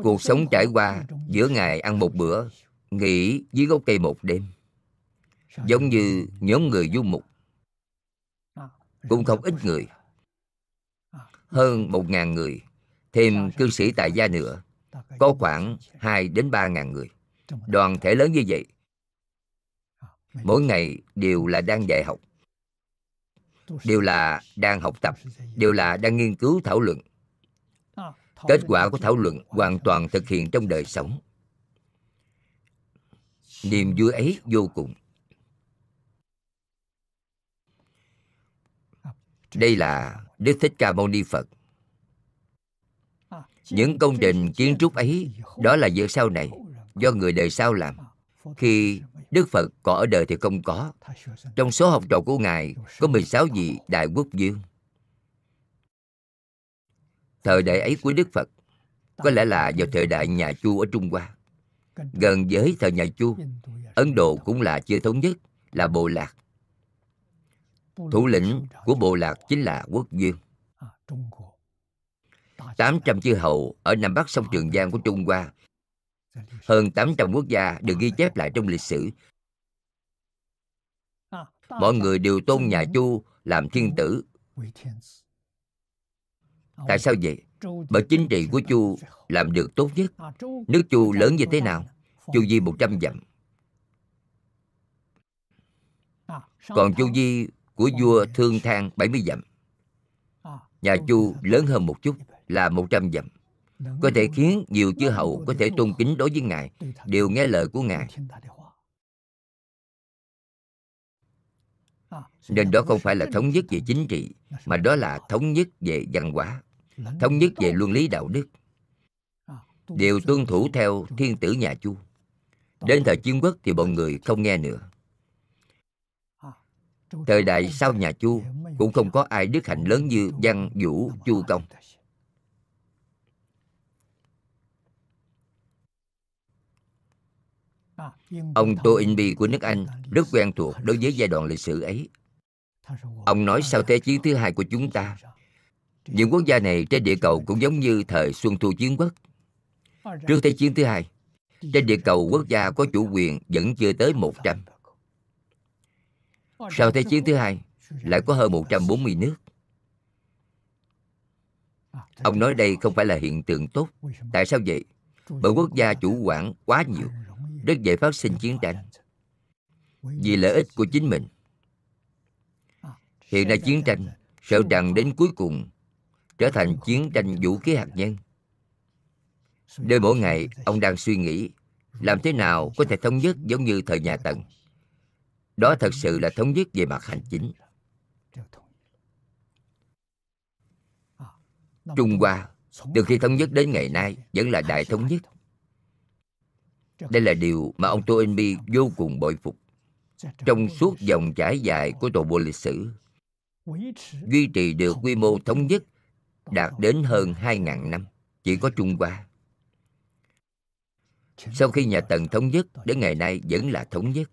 Cuộc sống trải qua giữa ngày ăn một bữa, nghỉ dưới gốc cây một đêm. Giống như nhóm người du mục, cũng không ít người. Hơn một ngàn người, thêm cư sĩ tại gia nữa, có khoảng hai đến ba ngàn người. Đoàn thể lớn như vậy, mỗi ngày đều là đang dạy học, đều là đang học tập, đều là đang nghiên cứu, thảo luận kết quả của thảo luận hoàn toàn thực hiện trong đời sống. Niềm vui ấy vô cùng. Đây là đức thích ca mâu ni phật. Những công trình kiến trúc ấy đó là việc sau này do người đời sau làm. Khi Đức Phật còn ở đời thì không có. Trong số học trò của Ngài Có 16 vị Đại Quốc Dương Thời đại ấy của Đức Phật Có lẽ là vào thời đại nhà Chu ở Trung Hoa. Gần với thời nhà Chu Ấn Độ cũng là chưa thống nhất Là Bộ Lạc Thủ lĩnh của Bộ Lạc chính là Quốc Dương. 800 chư hầu ở Nam Bắc sông Trường Giang của Trung Hoa. Hơn 800 quốc gia được ghi chép lại trong lịch sử. Mọi người đều tôn nhà Chu làm thiên tử. Tại sao vậy? Bởi chính trị của Chu làm được tốt nhất. Nước Chu lớn như thế nào? Chu Di 100 dặm. Còn Chu Di của vua Thương Thang 70 dặm. Nhà Chu lớn hơn một chút, là 100 dặm có thể khiến nhiều chư hậu có thể tôn kính đối với ngài, đều nghe lời của ngài nên đó không phải là thống nhất về chính trị, mà đó là thống nhất về văn hóa thống nhất về luân lý đạo đức. Đều tuân thủ theo thiên tử nhà chu. Đến thời chiến quốc thì bọn người không nghe nữa. Thời đại sau nhà chu cũng không có ai đức hạnh lớn như văn vũ chu công. Ông Tô In Bi của nước Anh rất quen thuộc đối với giai đoạn lịch sử ấy. Ông nói sau Thế chiến thứ hai của chúng ta, những quốc gia này trên địa cầu cũng giống như thời Xuân Thu Chiến Quốc. Trước Thế chiến thứ hai, trên địa cầu quốc gia có chủ quyền vẫn chưa tới 100. Sau Thế chiến thứ hai, lại có hơn 140 nước. Ông nói đây không phải là hiện tượng tốt. Tại sao vậy? Bởi quốc gia chủ quản quá nhiều rất dễ phát sinh chiến tranh vì lợi ích của chính mình hiện nay chiến tranh sợ rằng đến cuối cùng trở thành chiến tranh vũ khí hạt nhân. Đêm mỗi ngày ông đang suy nghĩ làm thế nào có thể thống nhất giống như thời nhà tần? Đó thật sự là thống nhất về mặt hành chính. Trung hoa từ khi thống nhất đến ngày nay vẫn là đại thống nhất. Đây là điều mà ông Tô In Bi vô cùng bội phục. Trong suốt dòng trải dài của toàn bộ lịch sử, duy trì được quy mô thống nhất đạt đến hơn 2.000 năm, chỉ có Trung Hoa. Sau khi nhà Tần thống nhất, đến ngày nay vẫn là thống nhất.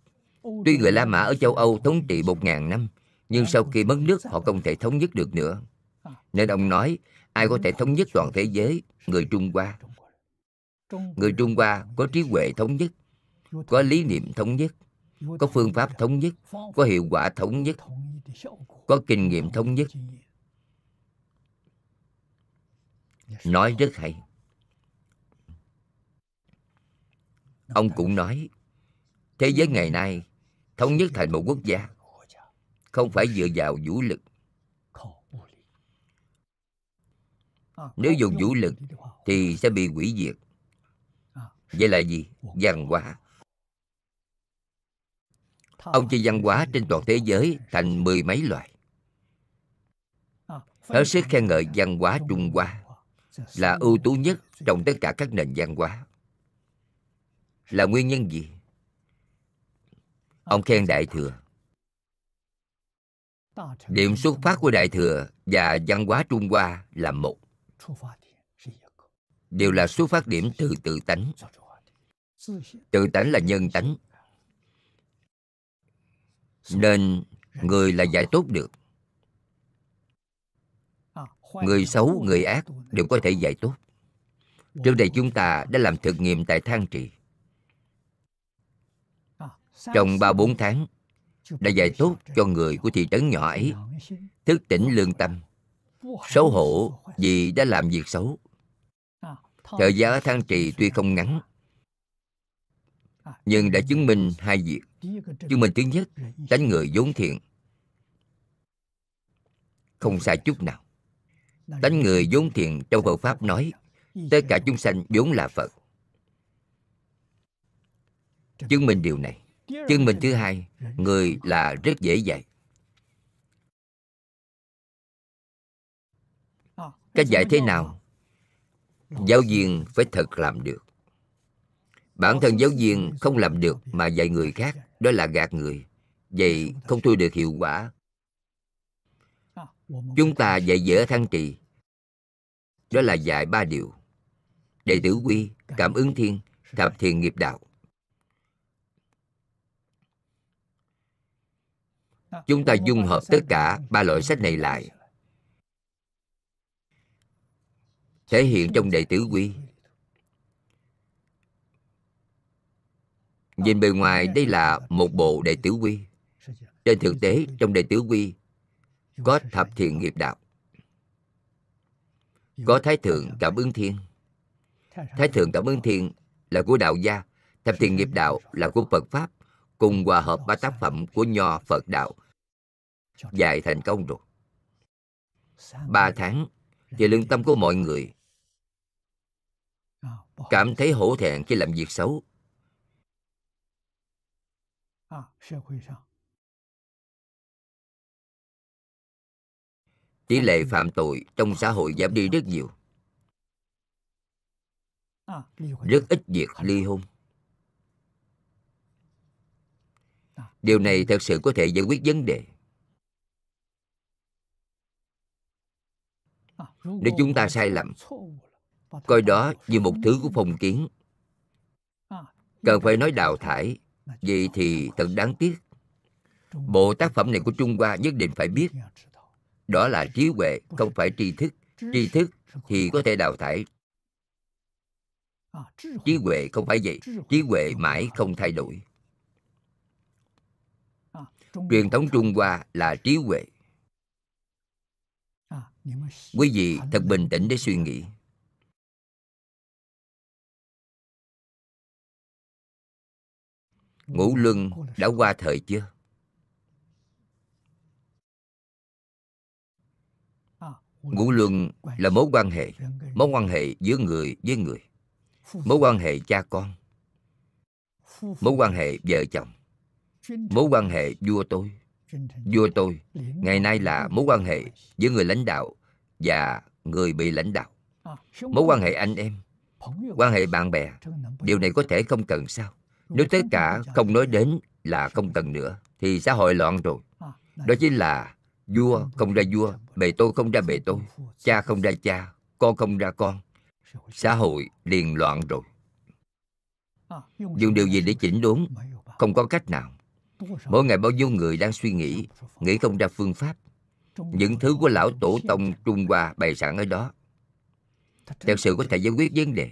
Tuy người La Mã ở châu Âu thống trị 1.000 năm, nhưng sau khi mất nước họ không thể thống nhất được nữa. Nên ông nói, ai có thể thống nhất toàn thế giới, người Trung Hoa người trung hoa có trí huệ thống nhất có lý niệm thống nhất có phương pháp thống nhất có hiệu quả thống nhất có kinh nghiệm thống nhất nói rất hay. Ông cũng nói thế giới ngày nay thống nhất thành một quốc gia không phải dựa vào vũ lực. Nếu dùng vũ lực thì sẽ bị hủy diệt. Vậy là gì? Văn hóa. Ông chia văn hóa trên toàn thế giới thành mười mấy loại. Hết sức khen ngợi văn hóa Trung Hoa là ưu tú nhất trong tất cả các nền văn hóa. Là nguyên nhân gì? Ông khen Đại Thừa. Điểm xuất phát của Đại Thừa và văn hóa Trung Hoa là một. Đều là xuất phát điểm từ tự tánh. Tự tánh là nhân tánh. Nên người là giải tốt được người xấu, người ác đều có thể dạy tốt. Trước đây chúng ta đã làm thực nghiệm tại thang trì. Trong ba bốn tháng, đã dạy tốt cho người của thị trấn nhỏ ấy, thức tỉnh lương tâm, xấu hổ vì đã làm việc xấu. Thời gian ở thang trì tuy không ngắn, nhưng đã chứng minh hai việc. Chứng minh thứ nhất tánh người vốn thiện, không sai chút nào tánh người vốn thiện trong Phật Pháp nói tất cả chúng sanh vốn là Phật. Chứng minh điều này. Chứng minh thứ hai người là rất dễ dạy. Cách dạy thế nào? giáo viên phải thật làm được. Bản thân giáo viên không làm được mà dạy người khác đó là gạt người. Vậy không thu được hiệu quả chúng ta dạy dở thăng trì. Đó là dạy ba điều. Đệ tử quy, cảm ứng thiên, thập thiền nghiệp đạo. Chúng ta dung hợp tất cả ba loại sách này lại. Thể hiện trong đệ tử quy. Nhìn bề ngoài, đây là một bộ đệ tử quy. Trên thực tế, trong đệ tử quy có thập thiện nghiệp đạo. Có thái thượng cảm ứng thiên. Thái thượng cảm ứng thiên là của đạo gia, thập thiện nghiệp đạo là của phật pháp, cùng hòa hợp ba tác phẩm của nho phật đạo. Dạy thành công rồi. Ba tháng thì lương tâm của mọi người cảm thấy hổ thẹn khi làm việc xấu. Tỷ lệ phạm tội trong xã hội giảm đi rất nhiều. Rất ít việc ly hôn. Điều này thật sự có thể giải quyết vấn đề. Nếu chúng ta sai lầm coi đó như một thứ của phong kiến. Cần phải nói đào thải vậy thì thật đáng tiếc. bộ tác phẩm này của trung hoa nhất định phải biết đó là trí huệ, không phải tri thức. Tri thức thì có thể đào thải. Trí huệ không phải vậy. Trí huệ mãi không thay đổi. Truyền thống trung hoa là trí huệ. Quý vị thật bình tĩnh để suy nghĩ. Ngũ luân đã qua thời chưa? Ngũ luân là mối quan hệ, mối quan hệ giữa người với người, mối quan hệ cha con, mối quan hệ vợ chồng, mối quan hệ vua tôi. Vua tôi ngày nay là mối quan hệ giữa người lãnh đạo và người bị lãnh đạo. Mối quan hệ anh em, quan hệ bạn bè, điều này có thể không cần sao? Nếu tất cả không nói đến là không cần nữa, thì xã hội loạn rồi. Đó chính là vua không ra vua bề tôi không ra bề tôi cha không ra cha con không ra con xã hội liền loạn rồi dùng điều gì để chỉnh đốn không có cách nào mỗi ngày bao nhiêu người đang suy nghĩ nghĩ không ra phương pháp những thứ của lão tổ tông trung hoa bày sẵn ở đó thật sự có thể giải quyết vấn đề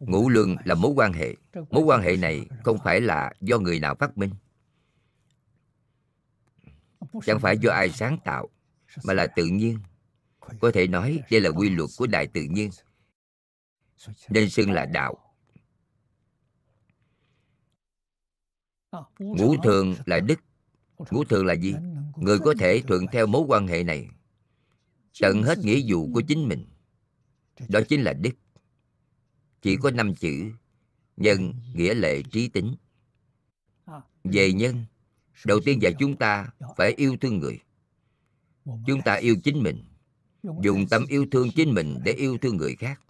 ngũ luân là mối quan hệ. Mối quan hệ này không phải là do người nào phát minh. Chẳng phải do ai sáng tạo, mà là tự nhiên. Có thể nói đây là quy luật của đại tự nhiên. Nên xưng là đạo. Ngũ thường là đức. Ngũ thường là gì? Người có thể thuận theo mối quan hệ này. Tận hết nghĩa vụ của chính mình. Đó chính là đức chỉ có năm chữ. Nhân nghĩa lệ trí tính. Về nhân đầu tiên dạy chúng ta phải yêu thương người. Chúng ta yêu chính mình. Dùng tâm yêu thương chính mình để yêu thương người khác.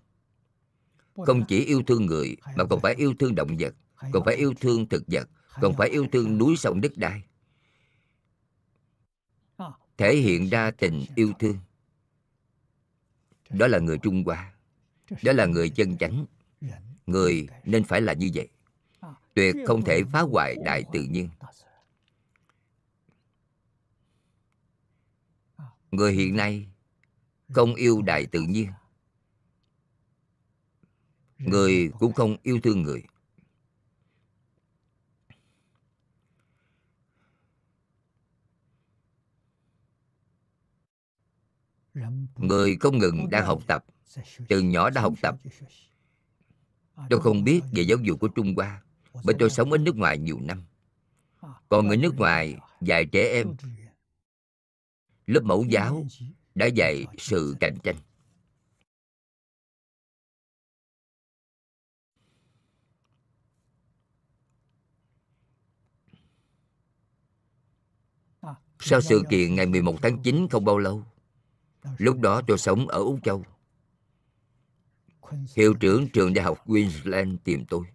Không chỉ yêu thương người mà còn phải yêu thương động vật còn phải yêu thương thực vật còn phải yêu thương núi sông đất đai. Thể hiện ra tình yêu thương. Đó là người trung hoa. Đó là người chân chánh người nên phải là như vậy. Tuyệt không thể phá hoại đại tự nhiên. Người hiện nay không yêu đại tự nhiên. Người cũng không yêu thương người. Người không ngừng đang học tập. Từ nhỏ đã học tập tôi không biết về giáo dục của trung hoa, bởi tôi sống ở nước ngoài nhiều năm. Còn người nước ngoài dạy trẻ em. Lớp mẫu giáo đã dạy sự cạnh tranh. Sau sự kiện ngày 11 tháng 9 không bao lâu, Lúc đó tôi sống ở Úc Châu. Hiệu trưởng trường đại học Queensland tìm tôi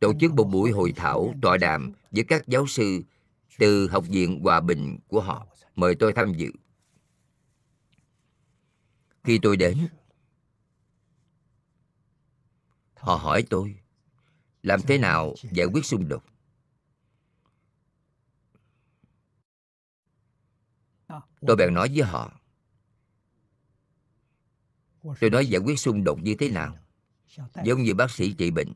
Tổ chức một buổi hội thảo tọa đàm với các giáo sư từ Học viện Hòa Bình của họ mời tôi tham dự. Khi tôi đến, họ hỏi tôi làm thế nào giải quyết xung đột. Tôi bèn nói với họ Tôi nói giải quyết xung đột như thế nào? Giống như bác sĩ trị bệnh.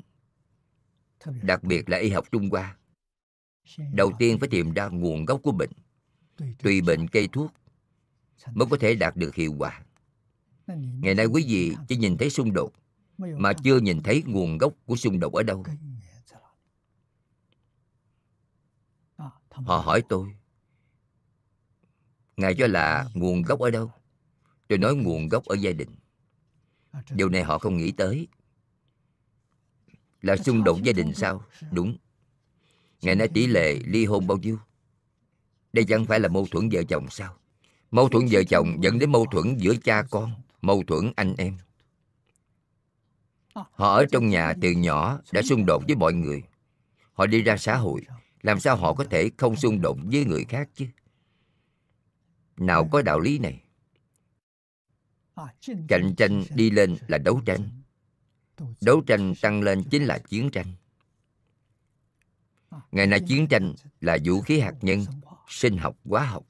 Đặc biệt là y học Trung Hoa. Đầu tiên phải tìm ra nguồn gốc của bệnh. Tùy bệnh cây thuốc Mới có thể đạt được hiệu quả. Ngày nay quý vị chỉ nhìn thấy xung đột Mà chưa nhìn thấy nguồn gốc của xung đột ở đâu. Họ hỏi tôi, Ngài cho là nguồn gốc ở đâu? Tôi nói, nguồn gốc ở gia đình. Điều này họ không nghĩ tới. Là xung đột gia đình sao? Đúng. Ngài nói tỷ lệ ly hôn bao nhiêu? Đây chẳng phải là mâu thuẫn vợ chồng sao? Mâu thuẫn vợ chồng dẫn đến mâu thuẫn giữa cha con Mâu thuẫn anh em. Họ ở trong nhà từ nhỏ đã xung đột với mọi người. Họ đi ra xã hội Làm sao họ có thể không xung đột với người khác chứ? nào có đạo lý này cạnh tranh đi lên là đấu tranh. Đấu tranh tăng lên chính là chiến tranh. Ngày nay chiến tranh là vũ khí hạt nhân sinh học hóa học.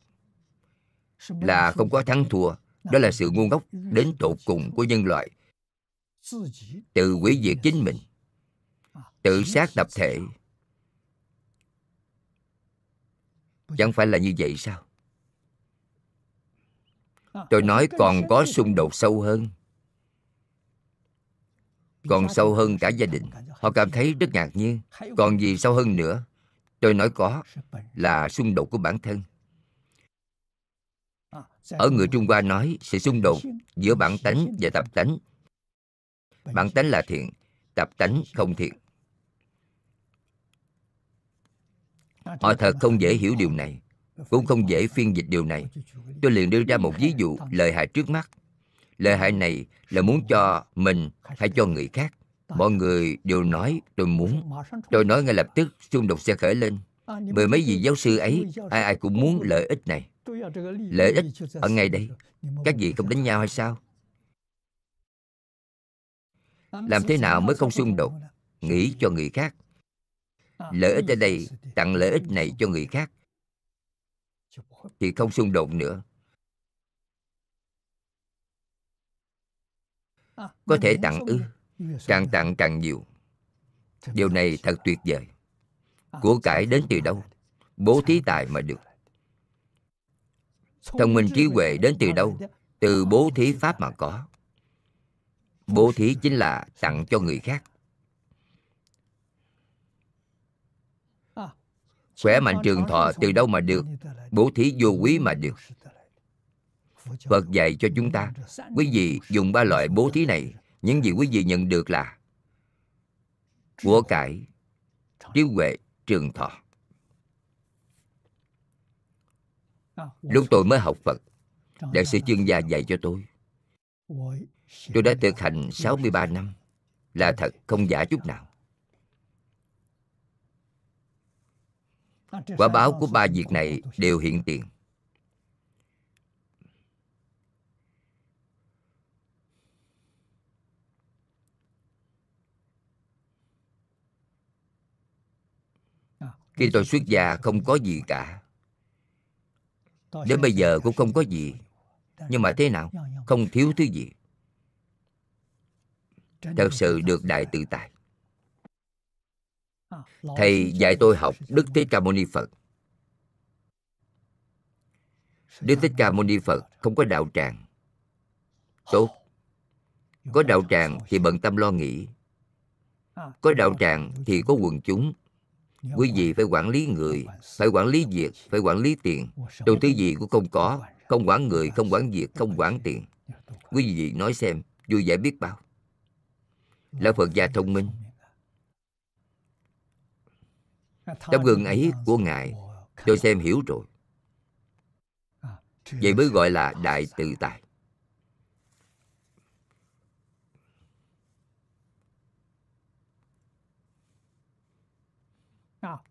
Là không có thắng thua, đó là sự ngu ngốc đến tột cùng của nhân loại. Tự hủy diệt chính mình, tự sát tập thể. Chẳng phải là như vậy sao? Tôi nói còn có xung đột sâu hơn. Còn sâu hơn cả gia đình. họ cảm thấy rất ngạc nhiên. Còn gì sâu hơn nữa tôi nói có là xung đột của bản thân. Ở người trung hoa nói sự xung đột giữa bản tánh và tập tánh. Bản tánh là thiện tập tánh không thiện. Họ thật không dễ hiểu điều này cũng không dễ phiên dịch điều này. Tôi liền đưa ra một ví dụ lợi hại trước mắt. Lợi hại này là muốn cho mình hay cho người khác. Mọi người đều nói tôi muốn. Tôi nói ngay lập tức, xung đột sẽ khởi lên. Bởi mấy vị giáo sư ấy, ai ai cũng muốn lợi ích này. Lợi ích ở ngay đây. Các vị không đánh nhau hay sao? Làm thế nào mới không xung đột? Nghĩ cho người khác. Lợi ích ở đây, tặng lợi ích này cho người khác thì không xung đột nữa. Có thể tặng ư càng tặng càng nhiều. Điều này thật tuyệt vời. Của cải đến từ đâu? bố thí tài mà được. thông minh trí huệ đến từ đâu? từ bố thí pháp mà có. Bố thí chính là tặng cho người khác khỏe mạnh trường thọ từ đâu mà được? Bố thí vô quý mà được. Phật dạy cho chúng ta, quý vị dùng ba loại bố thí này. Những gì quý vị nhận được là của cải, trí huệ, trường thọ. Lúc tôi mới học phật, đại sư chuyên gia dạy cho tôi. Tôi đã thực hành 63 năm. Là thật, không giả chút nào. quả báo của ba việc này đều hiện tiền. Khi tôi xuất gia không có gì cả. Đến bây giờ cũng không có gì. Nhưng mà thế nào? Không thiếu thứ gì. Thật sự được đại tự tại thầy dạy tôi học đức thích ca mâu ni phật. Đức thích ca mâu ni phật không có đạo tràng. Tốt. Có đạo tràng thì bận tâm lo nghĩ. Có đạo tràng thì có quần chúng. Quý vị phải quản lý người, phải quản lý việc, phải quản lý tiền. Đầu thứ gì cũng không có, không quản người, không quản việc, không quản tiền. Quý vị nói xem, vui vẻ biết bao. Là phật gia thông minh tấm gương ấy của ngài, tôi xem hiểu rồi. Vậy mới gọi là đại tự tại.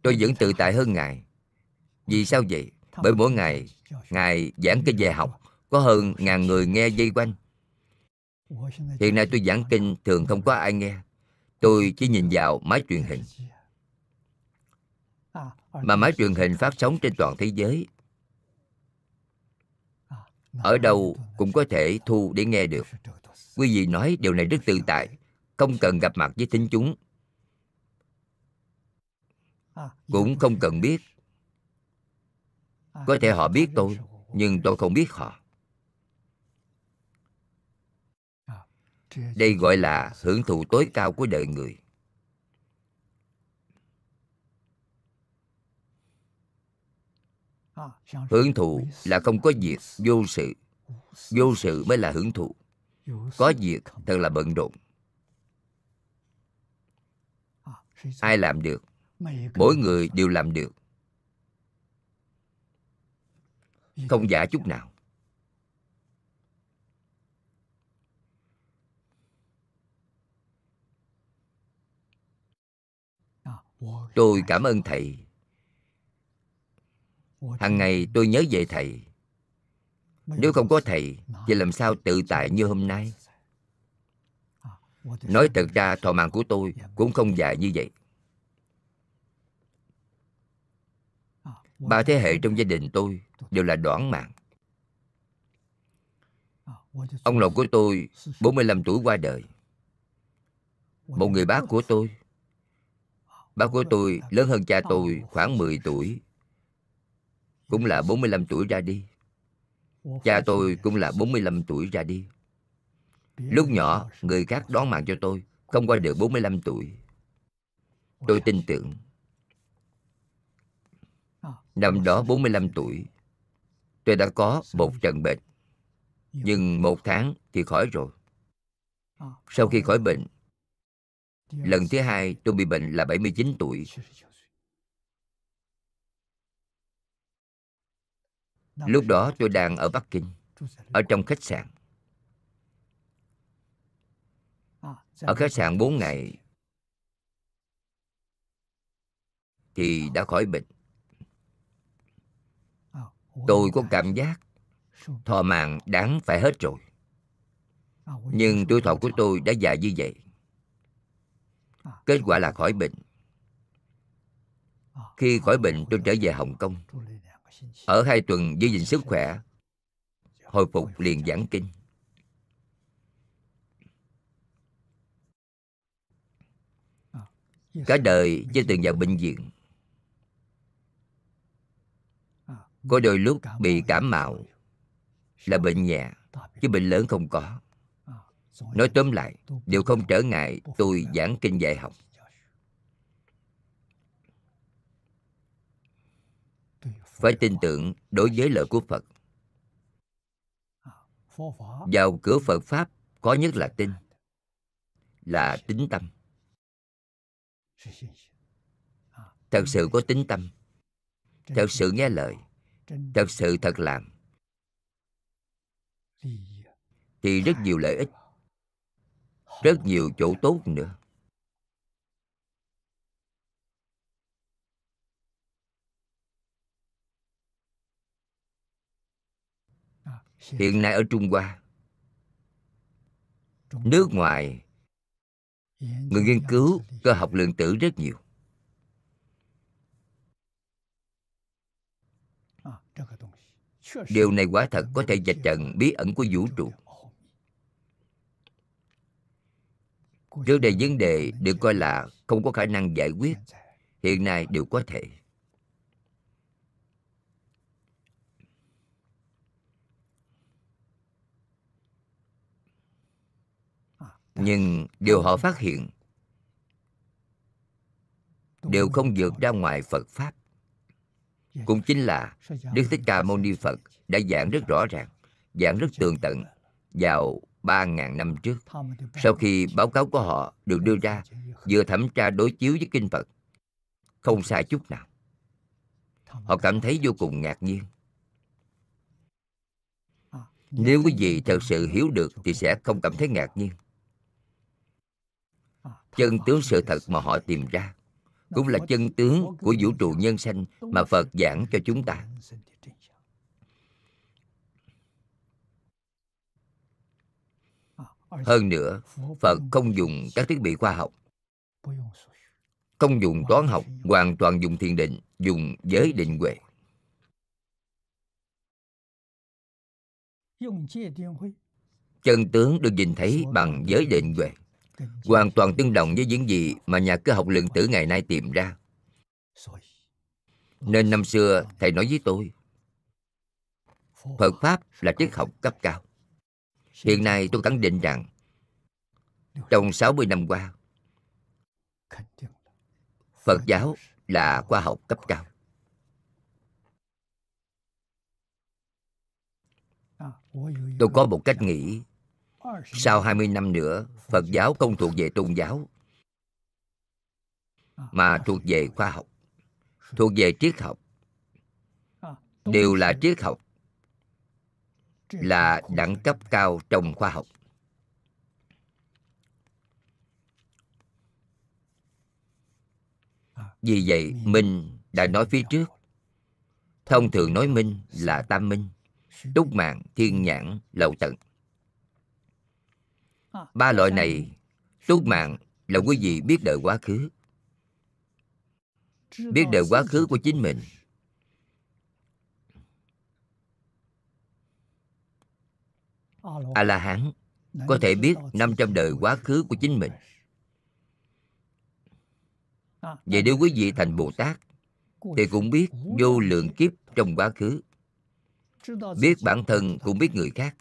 Tôi vẫn tự tại hơn ngài. Vì sao vậy? Bởi mỗi ngày, ngài giảng kinh về học, có hơn ngàn người nghe dây quanh. Hiện nay tôi giảng kinh thường không có ai nghe. Tôi chỉ nhìn vào máy truyền hình mà máy truyền hình phát sóng trên toàn thế giới, ở đâu cũng có thể thu để nghe được. Quý vị nói điều này rất tự tại, không cần gặp mặt với thính chúng. Cũng không cần biết. Có thể họ biết tôi, nhưng tôi không biết họ. Đây gọi là hưởng thụ tối cao của đời người. Hưởng thụ là không có việc, vô sự. Vô sự mới là hưởng thụ. Có việc thật là bận rộn. Ai làm được? Mỗi người đều làm được. Không giả chút nào. Tôi cảm ơn thầy hàng ngày tôi nhớ về thầy nếu không có thầy thì làm sao tự tại như hôm nay nói thật ra thọ mạng của tôi cũng không dài như vậy ba thế hệ trong gia đình tôi đều là đoản mạng ông nội của tôi 45 tuổi qua đời một người bác của tôi bác của tôi lớn hơn cha tôi khoảng 10 tuổi cũng là 45 tuổi ra đi. Cha tôi cũng là 45 tuổi ra đi. Lúc nhỏ người khác đón mạng cho tôi không qua được 45 tuổi. Tôi tin tưởng. Năm đó 45 tuổi Tôi đã có một trận bệnh. Nhưng một tháng thì khỏi rồi. Sau khi khỏi bệnh Lần thứ hai tôi bị bệnh là 79 tuổi Lúc đó tôi đang ở Bắc Kinh, Ở trong khách sạn. Ở khách sạn 4 ngày, Thì đã khỏi bệnh. Tôi có cảm giác thọ mạng đáng phải hết rồi. Nhưng tuổi thọ của tôi đã dài như vậy. Kết quả là khỏi bệnh. Khi khỏi bệnh, tôi trở về hồng kông ở hai tuần giữ gìn sức khỏe, hồi phục liền giảng kinh. Cả đời chưa từng vào bệnh viện. Có đôi lúc bị cảm mạo là bệnh nhẹ, chứ bệnh lớn không có. Nói tóm lại đều không trở ngại tôi giảng kinh dạy học. Phải tin tưởng đối với lời của phật. Vào cửa phật pháp, có nhất là tin, là tính tâm. Thật sự có tính tâm, thật sự nghe lời, thật sự thật làm, thì rất nhiều lợi ích, rất nhiều chỗ tốt nữa. hiện nay ở trung hoa. Nước ngoài người nghiên cứu cơ học lượng tử rất nhiều. Điều này quả thật có thể vạch trần bí ẩn của vũ trụ. trước đây vấn đề được coi là không có khả năng giải quyết. hiện nay đều có thể. Nhưng điều họ phát hiện đều không vượt ra ngoài phật pháp. Cũng chính là đức thích ca mâu ni phật đã giảng rất rõ ràng, giảng rất tường tận vào ba ngàn năm trước. Sau khi báo cáo của họ được đưa ra, vừa thẩm tra đối chiếu với kinh phật, không sai chút nào. Họ cảm thấy vô cùng ngạc nhiên. Nếu quý vị thật sự hiểu được thì sẽ không cảm thấy ngạc nhiên chân tướng sự thật mà họ tìm ra. Cũng là chân tướng của vũ trụ nhân sanh mà phật giảng cho chúng ta. Hơn nữa, phật không dùng các thiết bị khoa học. Không dùng toán học, hoàn toàn dùng thiền định, dùng giới định huệ. Chân tướng được nhìn thấy bằng giới định huệ hoàn toàn tương đồng với những gì mà nhà cơ học lượng tử ngày nay tìm ra. Nên năm xưa, thầy nói với tôi, phật pháp là triết học cấp cao. Hiện nay tôi khẳng định rằng, trong 60 năm qua, Phật giáo là khoa học cấp cao. Tôi có một cách nghĩ sau 20 năm nữa Phật giáo không thuộc về tôn giáo Mà thuộc về khoa học Thuộc về triết học. Đều là triết học Là đẳng cấp cao trong khoa học. Vì vậy, Minh đã nói phía trước. Thông thường nói Minh là Tam Minh Túc mạng, thiên nhãn, lậu tận. Ba loại này Túc mạng, là quý vị biết đời quá khứ. Biết đời quá khứ của chính mình. A-la-hán có thể biết 500 đời quá khứ của chính mình. Vậy nếu quý vị thành Bồ Tát, Thì cũng biết vô lượng kiếp trong quá khứ. Biết bản thân cũng biết người khác.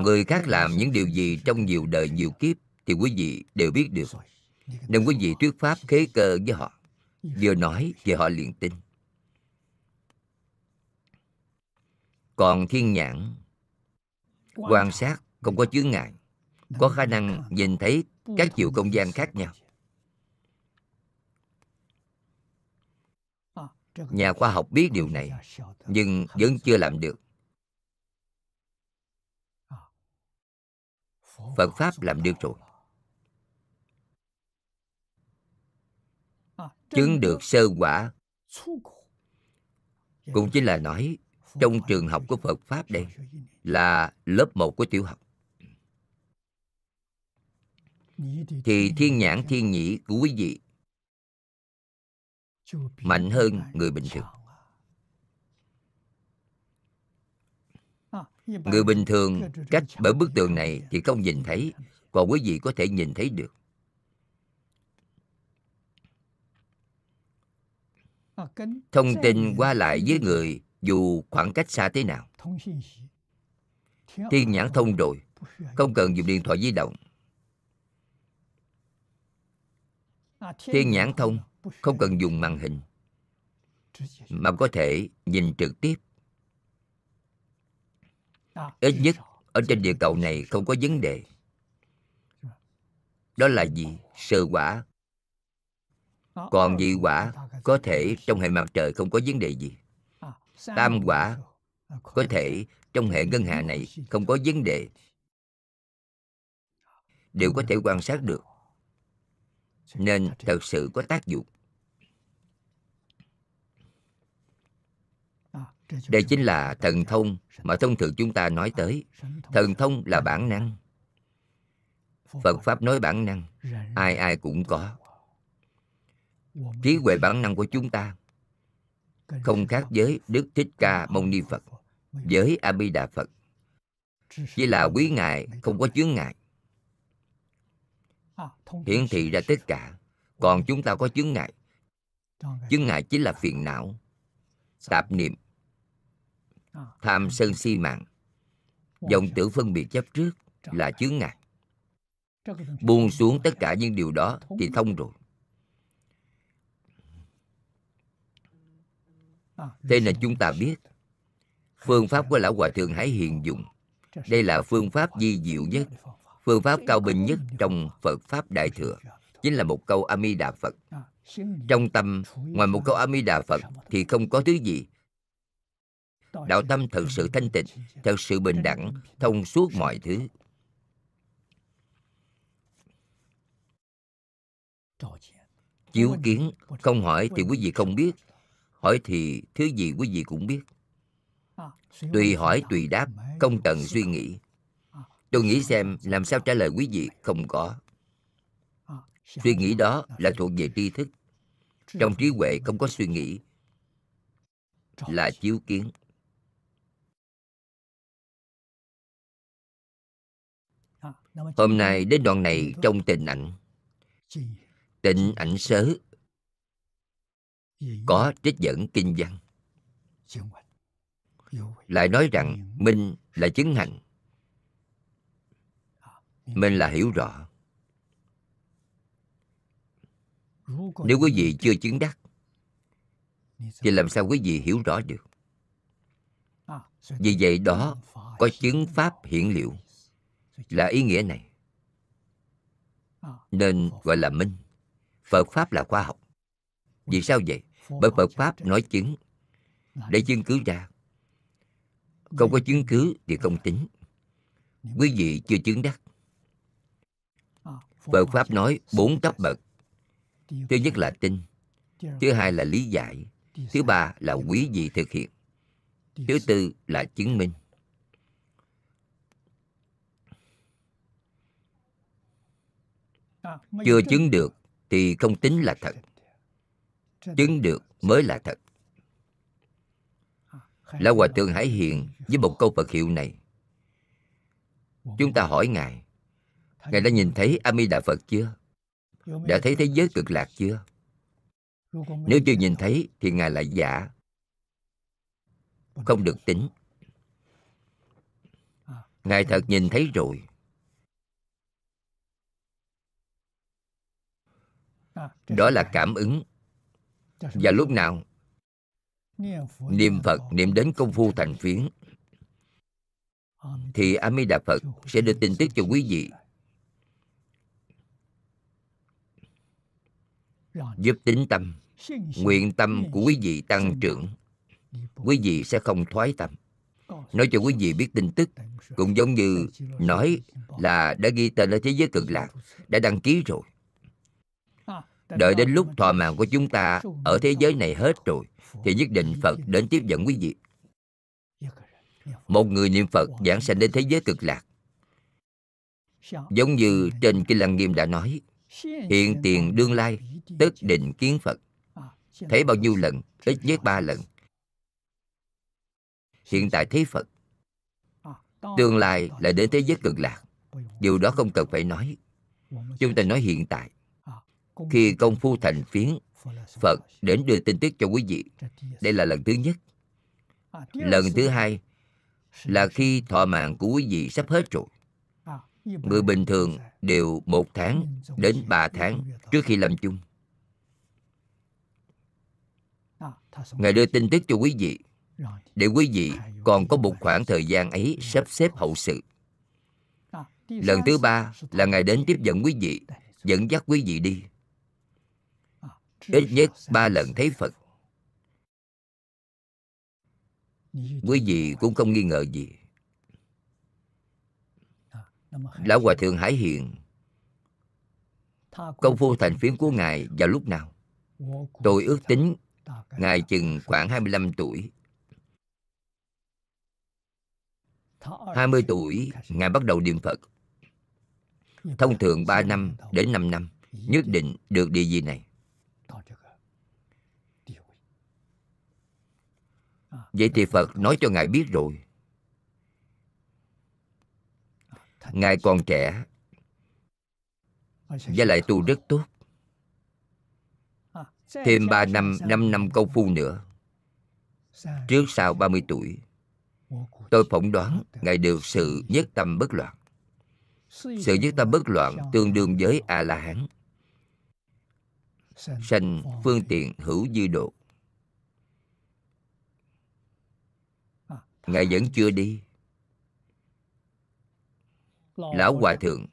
Người khác làm những điều gì trong nhiều đời nhiều kiếp Thì quý vị đều biết được. Nên quý vị thuyết pháp khế cơ với họ. Vừa nói thì họ liền tin. Còn thiên nhãn, Quan sát không có chướng ngại. Có khả năng nhìn thấy các chiều không gian khác nhau. Nhà khoa học biết điều này, nhưng vẫn chưa làm được. Phật pháp làm được rồi. Chứng được sơ quả. Cũng chính là nói, trong trường học của phật pháp đây là lớp một của tiểu học. Thì thiên nhãn thiên nhĩ của quý vị mạnh hơn người bình thường. Người bình thường cách bởi bức tường này thì không nhìn thấy còn quý vị có thể nhìn thấy được. Thông tin qua lại với người dù khoảng cách xa thế nào. thiên nhãn thông rồi. Không cần dùng điện thoại di động. Thiên nhãn thông không cần dùng màn hình mà có thể nhìn trực tiếp ít nhất ở trên địa cầu này không có vấn đề. Đó là gì sơ quả. Còn dị quả có thể trong hệ mặt trời không có vấn đề gì. Tam quả có thể trong hệ ngân hà này không có vấn đề. Đều có thể quan sát được. Nên thật sự có tác dụng đây chính là thần thông mà thông thường chúng ta nói tới. Thần thông là bản năng. Phật pháp nói bản năng. Ai ai cũng có. Trí huệ bản năng của chúng ta không khác với đức thích ca mâu ni phật, với a di đà phật. Chỉ là quý ngài, không có chướng ngại. Hiển thị ra tất cả, còn chúng ta có chướng ngại. Chướng ngại chính là phiền não, tạp niệm tham sân si mạng. Vọng tưởng phân biệt chấp trước là chướng ngại. Buông xuống tất cả những điều đó thì thông rồi. Thế nên chúng ta biết phương pháp của lão hòa thượng hải hiền dùng đây là phương pháp di diệu nhất phương pháp cao bình nhất trong phật pháp đại thừa chính là một câu a di đà phật. Trong tâm ngoài một câu a di đà phật thì không có thứ gì đạo tâm thật sự thanh tịnh, thật sự bình đẳng, thông suốt mọi thứ. Chiếu kiến, không hỏi thì quý vị không biết. Hỏi thì thứ gì quý vị cũng biết. Tùy hỏi, tùy đáp, không cần suy nghĩ. Tôi nghĩ xem làm sao trả lời quý vị không có. Suy nghĩ đó là thuộc về tri thức. Trong trí huệ không có suy nghĩ, là chiếu kiến. Hôm nay đến đoạn này trong tình ảnh. Tịnh ảnh sớ. Có trích dẫn kinh văn. Lại nói rằng minh là chứng hành. Minh là hiểu rõ. Nếu quý vị chưa chứng đắc, thì làm sao quý vị hiểu rõ được? Vì vậy đó có chứng pháp hiển liệu là ý nghĩa này. Nên gọi là minh. Phật pháp là khoa học. Vì sao vậy? bởi phật pháp nói chứng để chứng cứ ra. Không có chứng cứ thì không tính. Quý vị chưa chứng đắc. Phật pháp nói bốn cấp bậc. Thứ nhất là tin. Thứ hai là lý giải. Thứ ba là quý vị thực hiện. Thứ tư là chứng minh chưa chứng được thì không tính là thật. Chứng được mới là thật. Lão hòa thượng hải hiền với một câu phật hiệu này. Chúng ta hỏi ngài ngài đã nhìn thấy a di đà phật chưa? Đã thấy thế giới cực lạc chưa? Nếu chưa nhìn thấy thì ngài lại giả. Không được tính. Ngài thật nhìn thấy rồi đó là cảm ứng. Và lúc nào niệm phật niệm đến công phu thành phiến thì a di đà phật sẽ đưa tin tức cho quý vị. Giúp tính tâm nguyện tâm của quý vị tăng trưởng. Quý vị sẽ không thoái tâm. Nói cho quý vị biết tin tức cũng giống như nói là đã ghi tên ở thế giới cực lạc đã đăng ký rồi đợi đến lúc thọ mạng của chúng ta ở thế giới này hết rồi, thì nhất định phật đến tiếp dẫn quý vị. Một người niệm phật giảng sanh đến thế giới cực lạc. Giống như trên kinh lăng nghiêm đã nói, hiện tiền đương lai tất định kiến phật. Thấy bao nhiêu lần, ít nhất ba lần. Hiện tại thấy phật. Tương lai lại đến thế giới cực lạc. Điều đó không cần phải nói. Chúng ta nói hiện tại khi công phu thành phiến, phật đến đưa tin tức cho quý vị. Đây là lần thứ nhất. Lần thứ hai là khi thọ mạng của quý vị sắp hết rồi. Người bình thường đều một tháng đến ba tháng trước khi làm chung. Ngài đưa tin tức cho quý vị, để quý vị còn có một khoảng thời gian ấy sắp xếp hậu sự. Lần thứ ba là ngài đến tiếp dẫn quý vị, dẫn dắt quý vị đi ít nhất ba lần thấy phật. Quý vị cũng không nghi ngờ gì. Lão hòa thượng hải hiền, công phu thành phiến của ngài vào lúc nào? Tôi ước tính ngài chừng khoảng 25 tuổi. 20 tuổi, ngài bắt đầu niệm phật. Thông thường 3 năm đến 5 năm, nhất định được địa vị này. Vậy thì phật nói cho ngài biết rồi. Ngài còn trẻ và lại tu rất tốt. Thêm 3 năm, 5 năm công phu nữa. Trước sau 30 tuổi Tôi phỏng đoán Ngài được sự nhất tâm bất loạn. Sự nhất tâm bất loạn tương đương với A-la-hán Sanh phương tiện hữu dư độ. Ngài vẫn chưa đi. Lão Hòa Thượng,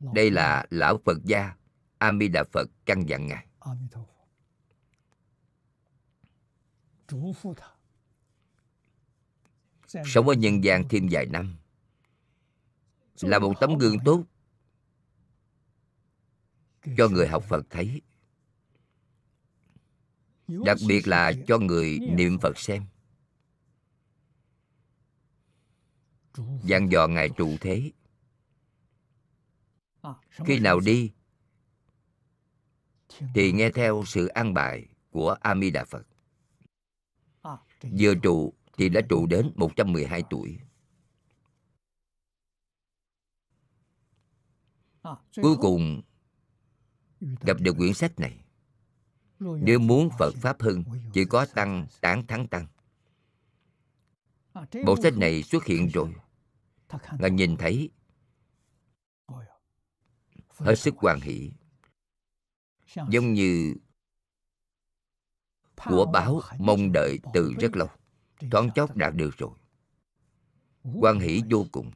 Đây là Lão Phật gia A Di Đà Phật căn dặn Ngài. Sống ở nhân gian thêm vài năm, Là một tấm gương tốt Cho người học Phật thấy, Đặc biệt là cho người niệm Phật xem. Dặn dò ngài trụ thế khi nào đi thì nghe theo sự an bài của A Di Đà Phật. Vừa trụ thì đã trụ đến 112 tuổi. Cuối cùng gặp được quyển sách này. Nếu muốn Phật Pháp hưng, chỉ có Tăng tán thắng Tăng. Bộ sách này xuất hiện rồi. Ngài nhìn thấy. Hết sức hoan hỷ. Giống như của báo mong đợi từ rất lâu. thoáng chốc đạt được rồi. Quan hỷ vô cùng.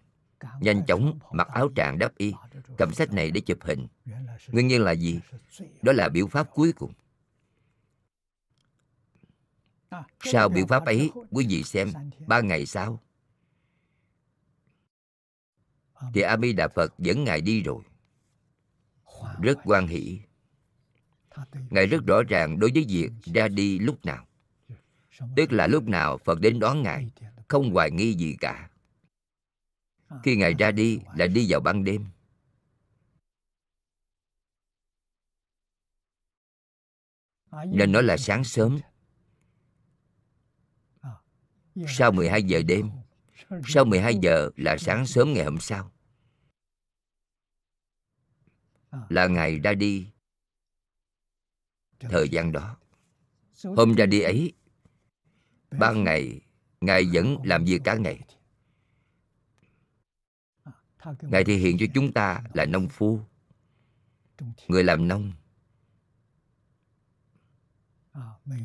Nhanh chóng mặc áo trạng đắp y. cầm sách này để chụp hình. Nguyên nhân là gì? đó là biểu pháp cuối cùng. Sau biểu pháp ấy quý vị xem ba ngày sau thì a di đà phật dẫn ngài đi rồi. Rất quan hỷ. Ngài rất rõ ràng đối với việc ra đi lúc nào. Tức là lúc nào phật đến đón ngài không hoài nghi gì cả. Khi ngài ra đi là đi vào ban đêm. Nên nói là sáng sớm. sau 12 giờ đêm sau 12 giờ là sáng sớm ngày hôm sau. Là ngày ra đi. Thời gian đó, hôm ra đi ấy ban ngày, ngài vẫn làm việc cả ngày. Ngài thể hiện cho chúng ta là nông phu, người làm nông.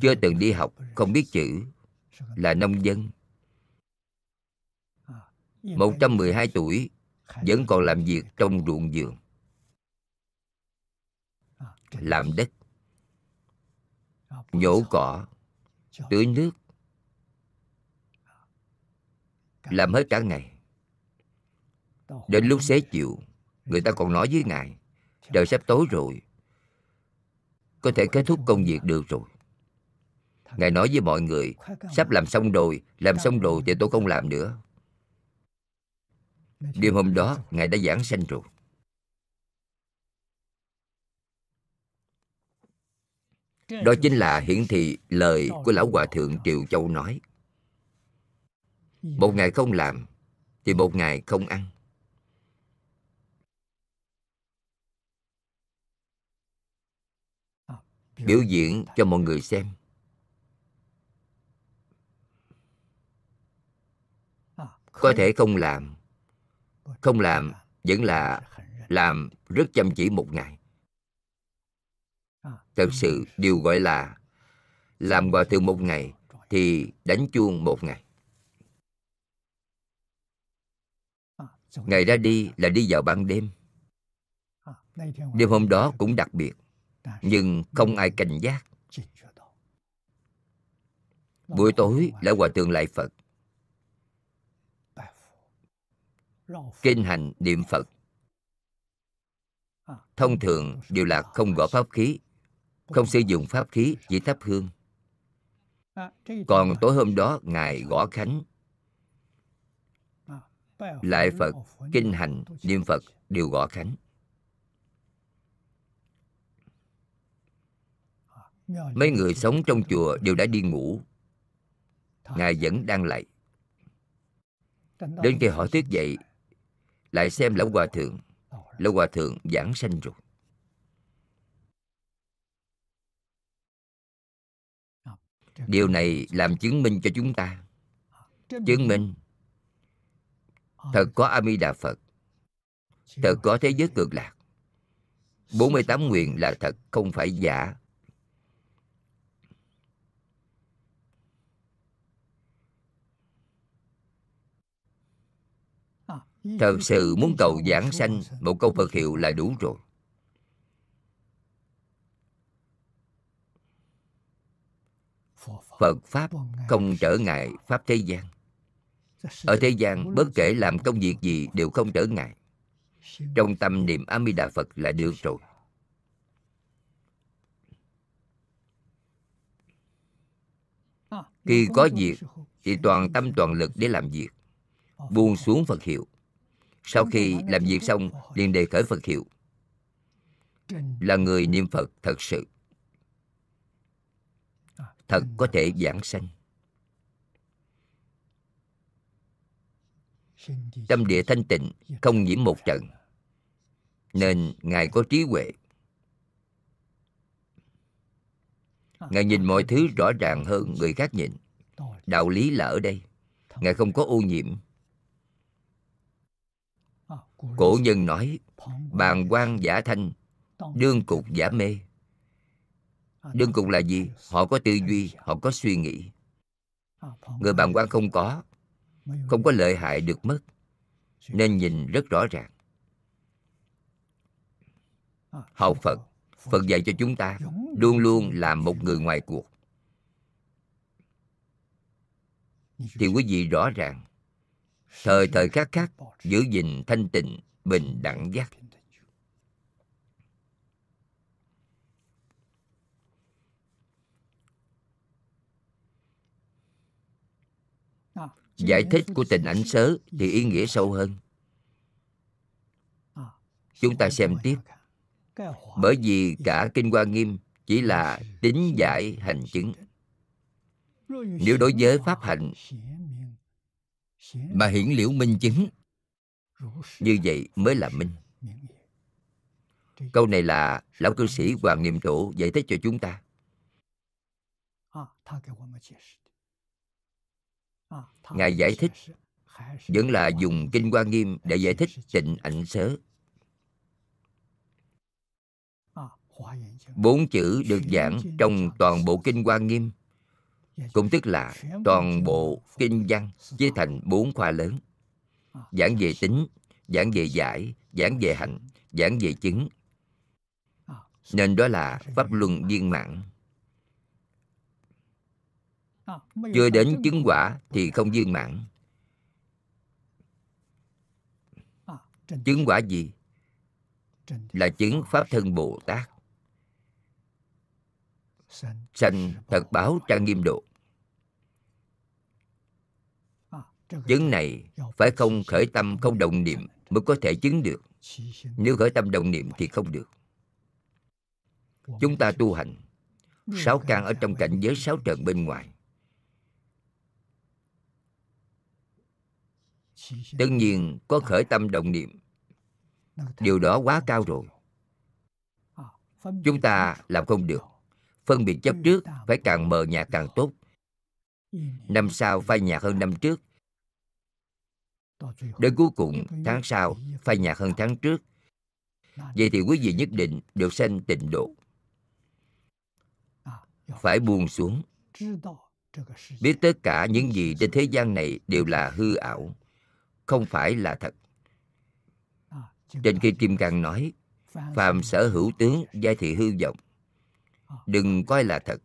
Chưa từng đi học, không biết chữ, là nông dân. 112 tuổi, vẫn còn làm việc trong ruộng vườn. Làm đất. Nhổ cỏ. Tưới nước. Làm hết cả ngày. Đến lúc xế chiều, người ta còn nói với ngài, trời sắp tối rồi. Có thể kết thúc công việc được rồi. Ngài nói với mọi người, sắp làm xong rồi, làm xong rồi thì tôi không làm nữa đêm hôm đó, ngài đã giảng sanh rồi đó chính là hiển thị lời của lão hòa thượng triều châu nói. Một ngày không làm, thì một ngày không ăn. Biểu diễn cho mọi người xem. Có thể không làm không làm, vẫn là làm rất chăm chỉ một ngày. Thật sự, điều gọi là làm hòa thượng một ngày thì đánh chuông một ngày. Ngày ra đi là đi vào ban đêm. Đêm hôm đó cũng đặc biệt, nhưng không ai cảnh giác. Buổi tối là hòa thượng lại phật. Kinh hành niệm phật. Thông thường đều là không gõ pháp khí, không sử dụng pháp khí chỉ thắp hương. Còn tối hôm đó ngài gõ khánh. Lại phật, kinh hành niệm phật đều gõ khánh. Mấy người sống trong chùa đều đã đi ngủ. Ngài vẫn đang lạy đến khi họ thức dậy lại xem lão hòa thượng. Lão hòa thượng giảng sanh rồi. Điều này làm chứng minh cho chúng ta. Chứng minh. Thật có a di đà phật. Thật có thế giới cực lạc. 48 nguyện là thật, không phải giả. Thật sự muốn cầu giảng sanh, một câu phật hiệu là đủ rồi. Phật pháp không trở ngại pháp thế gian. Ở thế gian, bất kể làm công việc gì đều không trở ngại. Trong tâm niệm a di đà phật là được rồi. Khi có việc, thì toàn tâm toàn lực để làm việc. Buông xuống phật hiệu sau khi làm việc xong liền đề khởi phật hiệu. Là người niệm phật thật sự. Thật có thể giảng sanh. Tâm địa thanh tịnh, không nhiễm một trận. Nên ngài có trí huệ. Ngài nhìn mọi thứ rõ ràng hơn người khác nhìn. Đạo lý là ở đây. Ngài không có ô nhiễm cổ nhân nói bàn quan giả thanh đương cục giả mê. đương cục là gì? Họ có tư duy họ có suy nghĩ. Người bàn quan không có không có lợi hại được mất nên nhìn rất rõ ràng. Học phật phật dạy cho chúng ta luôn luôn làm một người ngoài cuộc. thì quý vị rõ ràng thời thời khắc khắc, giữ gìn thanh tịnh, bình đẳng giác. Giải thích của tình ảnh sớ thì ý nghĩa sâu hơn. Chúng ta xem tiếp. Bởi vì cả kinh hoa nghiêm chỉ là tính giải hành chứng. Nếu đối với pháp hạnh mà hiển liễu minh chứng. Như vậy mới là minh. Câu này là lão cư sĩ hoàng niệm tổ giải thích cho chúng ta. Ngài giải thích, vẫn là dùng kinh hoa nghiêm để giải thích tịnh ảnh sớ. Bốn chữ được giảng trong toàn bộ kinh hoa nghiêm cũng tức là toàn bộ kinh văn chia thành bốn khoa lớn. Giảng về tính, giảng về giải, giảng về hạnh giảng về chứng. Nên đó là pháp luân viên mãn. Chưa đến chứng quả thì không viên mãn. Chứng quả gì? Là chứng pháp thân bồ tát sanh thật báo trang nghiêm độ. Chứng này phải không khởi tâm không động niệm mới có thể chứng được. Nếu khởi tâm động niệm thì không được. Chúng ta tu hành sáu căn ở trong cảnh giới sáu trần bên ngoài. Tất nhiên có khởi tâm động niệm. Điều đó quá cao rồi. Chúng ta làm không được phân biệt chấp trước phải càng mờ nhạt càng tốt. Năm sau phai nhạt hơn năm trước. Đến cuối cùng tháng sau phai nhạt hơn tháng trước. Vậy thì quý vị nhất định được sanh tịnh độ. Phải buông xuống. Biết tất cả những gì trên thế gian này đều là hư ảo không phải là thật. Trên khi kim cang nói phàm sở hữu tướng giai thị hư vọng đừng coi là thật.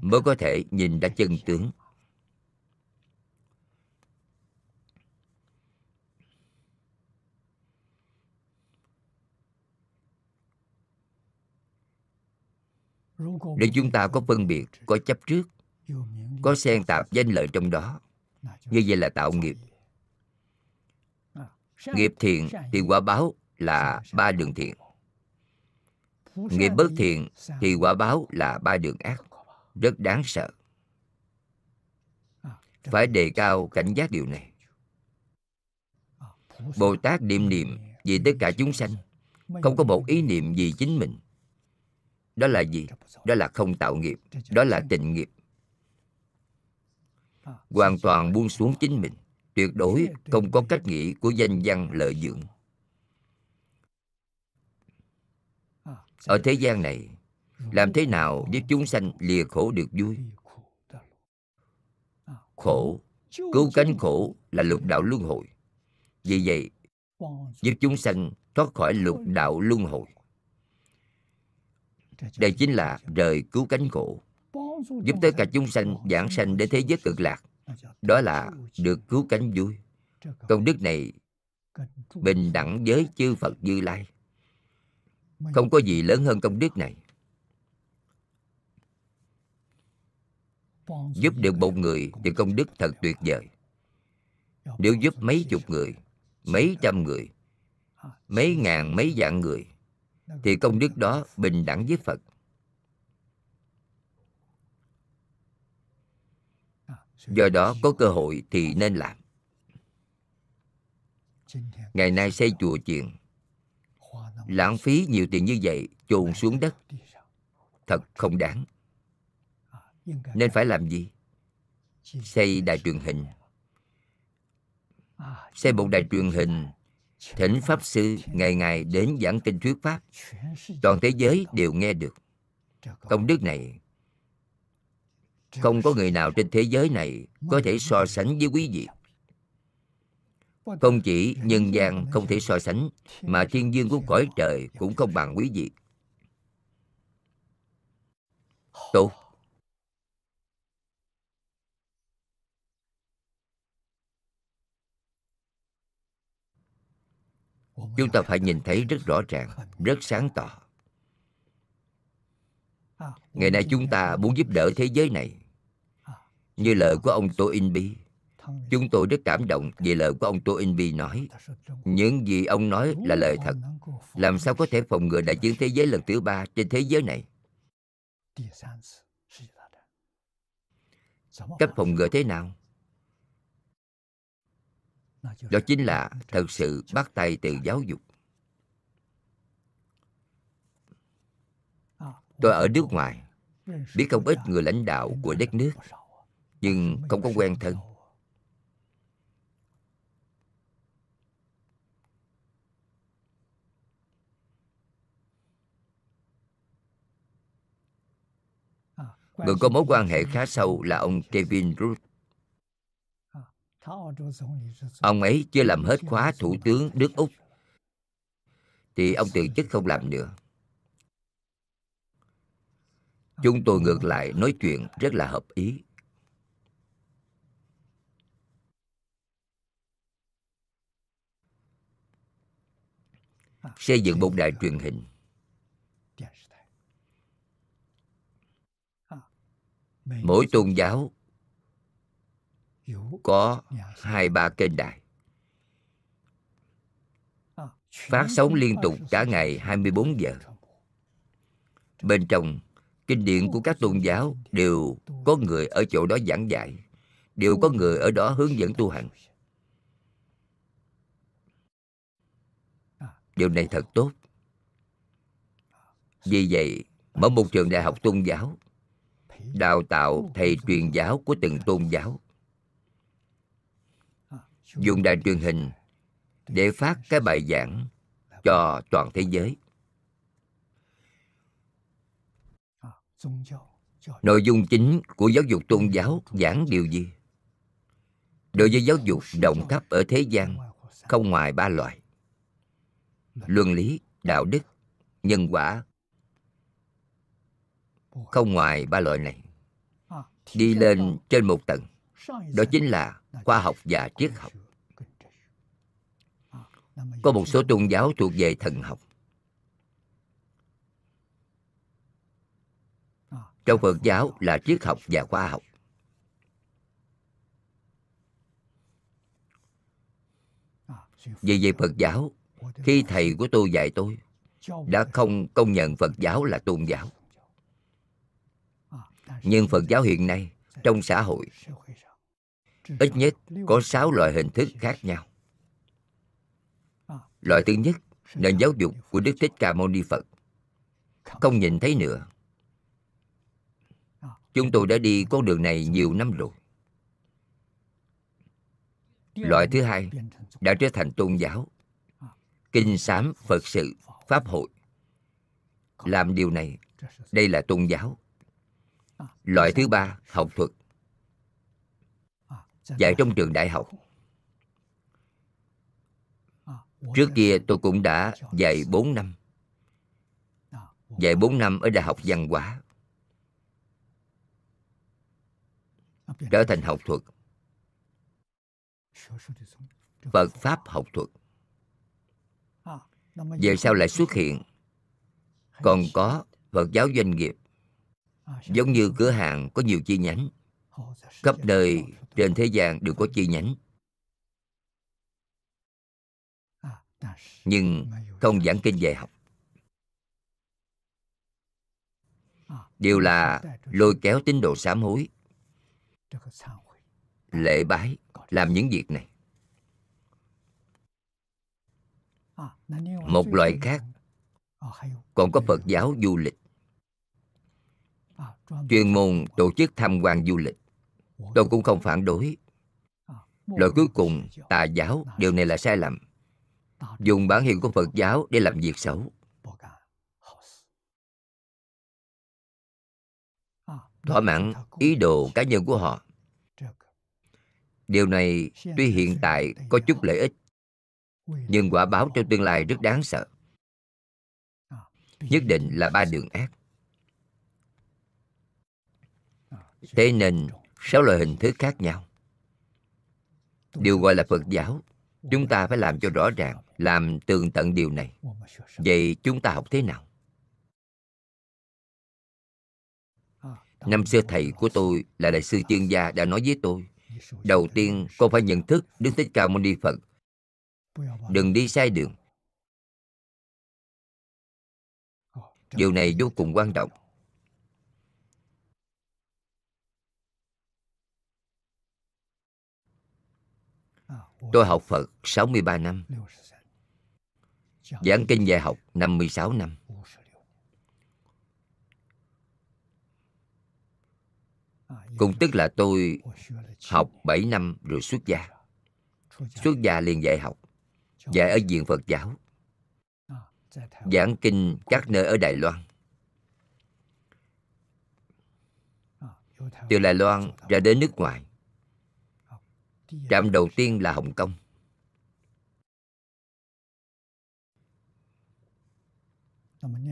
Mới có thể nhìn ra chân tướng. nếu chúng ta có phân biệt có chấp trước có xen tạp danh lợi trong đó. Như vậy là tạo nghiệp. nghiệp thiện thì quả báo là ba đường thiện nghiệp bất thiện thì quả báo là ba đường ác. Rất đáng sợ. Phải đề cao cảnh giác điều này. Bồ tát niệm niệm vì tất cả chúng sanh. Không có một ý niệm gì chính mình. Đó là gì? Đó là không tạo nghiệp. Đó là tịnh nghiệp. Hoàn toàn buông xuống chính mình. Tuyệt đối không có cách nghĩ của danh văn lợi dưỡng. Ở thế gian này, làm thế nào giúp chúng sanh lìa khổ được vui? Khổ, cứu cánh khổ là lục đạo luân hồi. Vì vậy, giúp chúng sanh thoát khỏi lục đạo luân hồi. Đây chính là rời cứu cánh khổ. Giúp tất cả chúng sanh giảng sanh đến thế giới cực lạc. Đó là được cứu cánh vui. Công đức này bình đẳng với chư phật như lai không có gì lớn hơn công đức này. Giúp được một người thì công đức thật tuyệt vời. Nếu giúp mấy chục người mấy trăm người mấy ngàn mấy vạn người thì công đức đó bình đẳng với phật. Do đó có cơ hội thì nên làm. ngày nay xây chùa chiền lãng phí nhiều tiền như vậy, chôn xuống đất. Thật không đáng. Nên phải làm gì? Xây đài truyền hình. Xây một đài truyền hình. Thỉnh pháp sư ngày ngày đến giảng kinh thuyết pháp. Toàn thế giới đều nghe được. Công đức này, không có người nào trên thế giới này có thể so sánh với quý vị không chỉ nhân gian không thể so sánh, mà thiên dương của cõi trời cũng không bằng quý vị. Tốt. Chúng ta phải nhìn thấy rất rõ ràng, rất sáng tỏ. Ngày nay chúng ta muốn giúp đỡ thế giới này. Như lời của ông tô in bi chúng tôi rất cảm động về lời của ông tô in bi nói. Những gì ông nói là lời thật. làm sao có thể phòng ngừa đại chiến thế giới lần thứ ba trên thế giới này? Cách phòng ngừa thế nào? Đó chính là thật sự bắt tay từ giáo dục. Tôi ở nước ngoài. biết không ít người lãnh đạo của đất nước nhưng không có quen thân người có mối quan hệ khá sâu là ông Kevin Rudd Ông ấy chưa làm hết khóa thủ tướng nước Úc. Thì ông từ chức không làm nữa. Chúng tôi ngược lại nói chuyện rất là hợp ý. Xây dựng một đài truyền hình. Mỗi tôn giáo có hai ba kênh đài phát sóng liên tục cả ngày 24 giờ. Bên trong, kinh điển của các tôn giáo đều có người ở chỗ đó giảng dạy, đều có người ở đó hướng dẫn tu hành. Điều này thật tốt. Vì vậy, mở một trường đại học tôn giáo, đào tạo thầy truyền giáo của từng tôn giáo. Dùng đài truyền hình để phát cái bài giảng cho toàn thế giới. Nội dung chính của giáo dục tôn giáo giảng điều gì? Đối với giáo dục đồng cấp ở thế gian không ngoài ba loại luân lý, đạo đức, nhân quả không ngoài ba loại này. Đi lên trên một tầng. đó chính là khoa học và triết học. có một số tôn giáo thuộc về thần học. Trong phật giáo là triết học và khoa học. Vì vậy phật giáo khi thầy của tôi dạy tôi đã không công nhận phật giáo là tôn giáo nhưng phật giáo hiện nay trong xã hội ít nhất có sáu loại hình thức khác nhau. Loại thứ nhất nền giáo dục của đức thích ca mâu ni phật. Không nhìn thấy nữa. Chúng tôi đã đi con đường này nhiều năm rồi. Loại thứ hai đã trở thành tôn giáo. Kinh sám phật sự pháp hội. Làm điều này, đây là tôn giáo loại thứ ba, học thuật. Dạy trong trường đại học. Trước kia tôi cũng đã dạy 4 năm. Dạy 4 năm ở đại học văn hóa. Trở thành học thuật. Phật pháp học thuật. Về sau lại xuất hiện? Còn có phật giáo doanh nghiệp giống như cửa hàng có nhiều chi nhánh. Khắp nơi trên thế gian đều có chi nhánh. Nhưng không giảng kinh dạy học. Đều là lôi kéo tín đồ sám hối. Lễ bái làm những việc này. Một loại khác. còn có phật giáo du lịch chuyên môn tổ chức tham quan du lịch. Tôi cũng không phản đối. Loại cuối cùng, tà giáo, điều này là sai lầm. Dùng bản hiệu của phật giáo để làm việc xấu. Thỏa mãn ý đồ cá nhân của họ. Điều này tuy hiện tại có chút lợi ích, nhưng quả báo trong tương lai rất đáng sợ. Nhất định là ba đường ác. Thế nên, sáu loại hình thức khác nhau. Đều gọi là phật giáo, chúng ta phải làm cho rõ ràng, làm tường tận điều này. Vậy chúng ta học thế nào? Năm xưa thầy của tôi là đại sư chuyên gia đã nói với tôi, đầu tiên con phải nhận thức đức thích ca mâu ni phật. Đừng đi sai đường. Điều này vô cùng quan trọng. Tôi học Phật 63 năm. Giảng kinh dạy học 56 năm. Cũng tức là tôi học 7 năm rồi xuất gia. Xuất gia liền dạy học, Dạy ở viện Phật giáo. Giảng kinh các nơi ở Đài Loan. Từ Đài Loan ra đến nước ngoài. Trạm đầu tiên là Hồng Kông.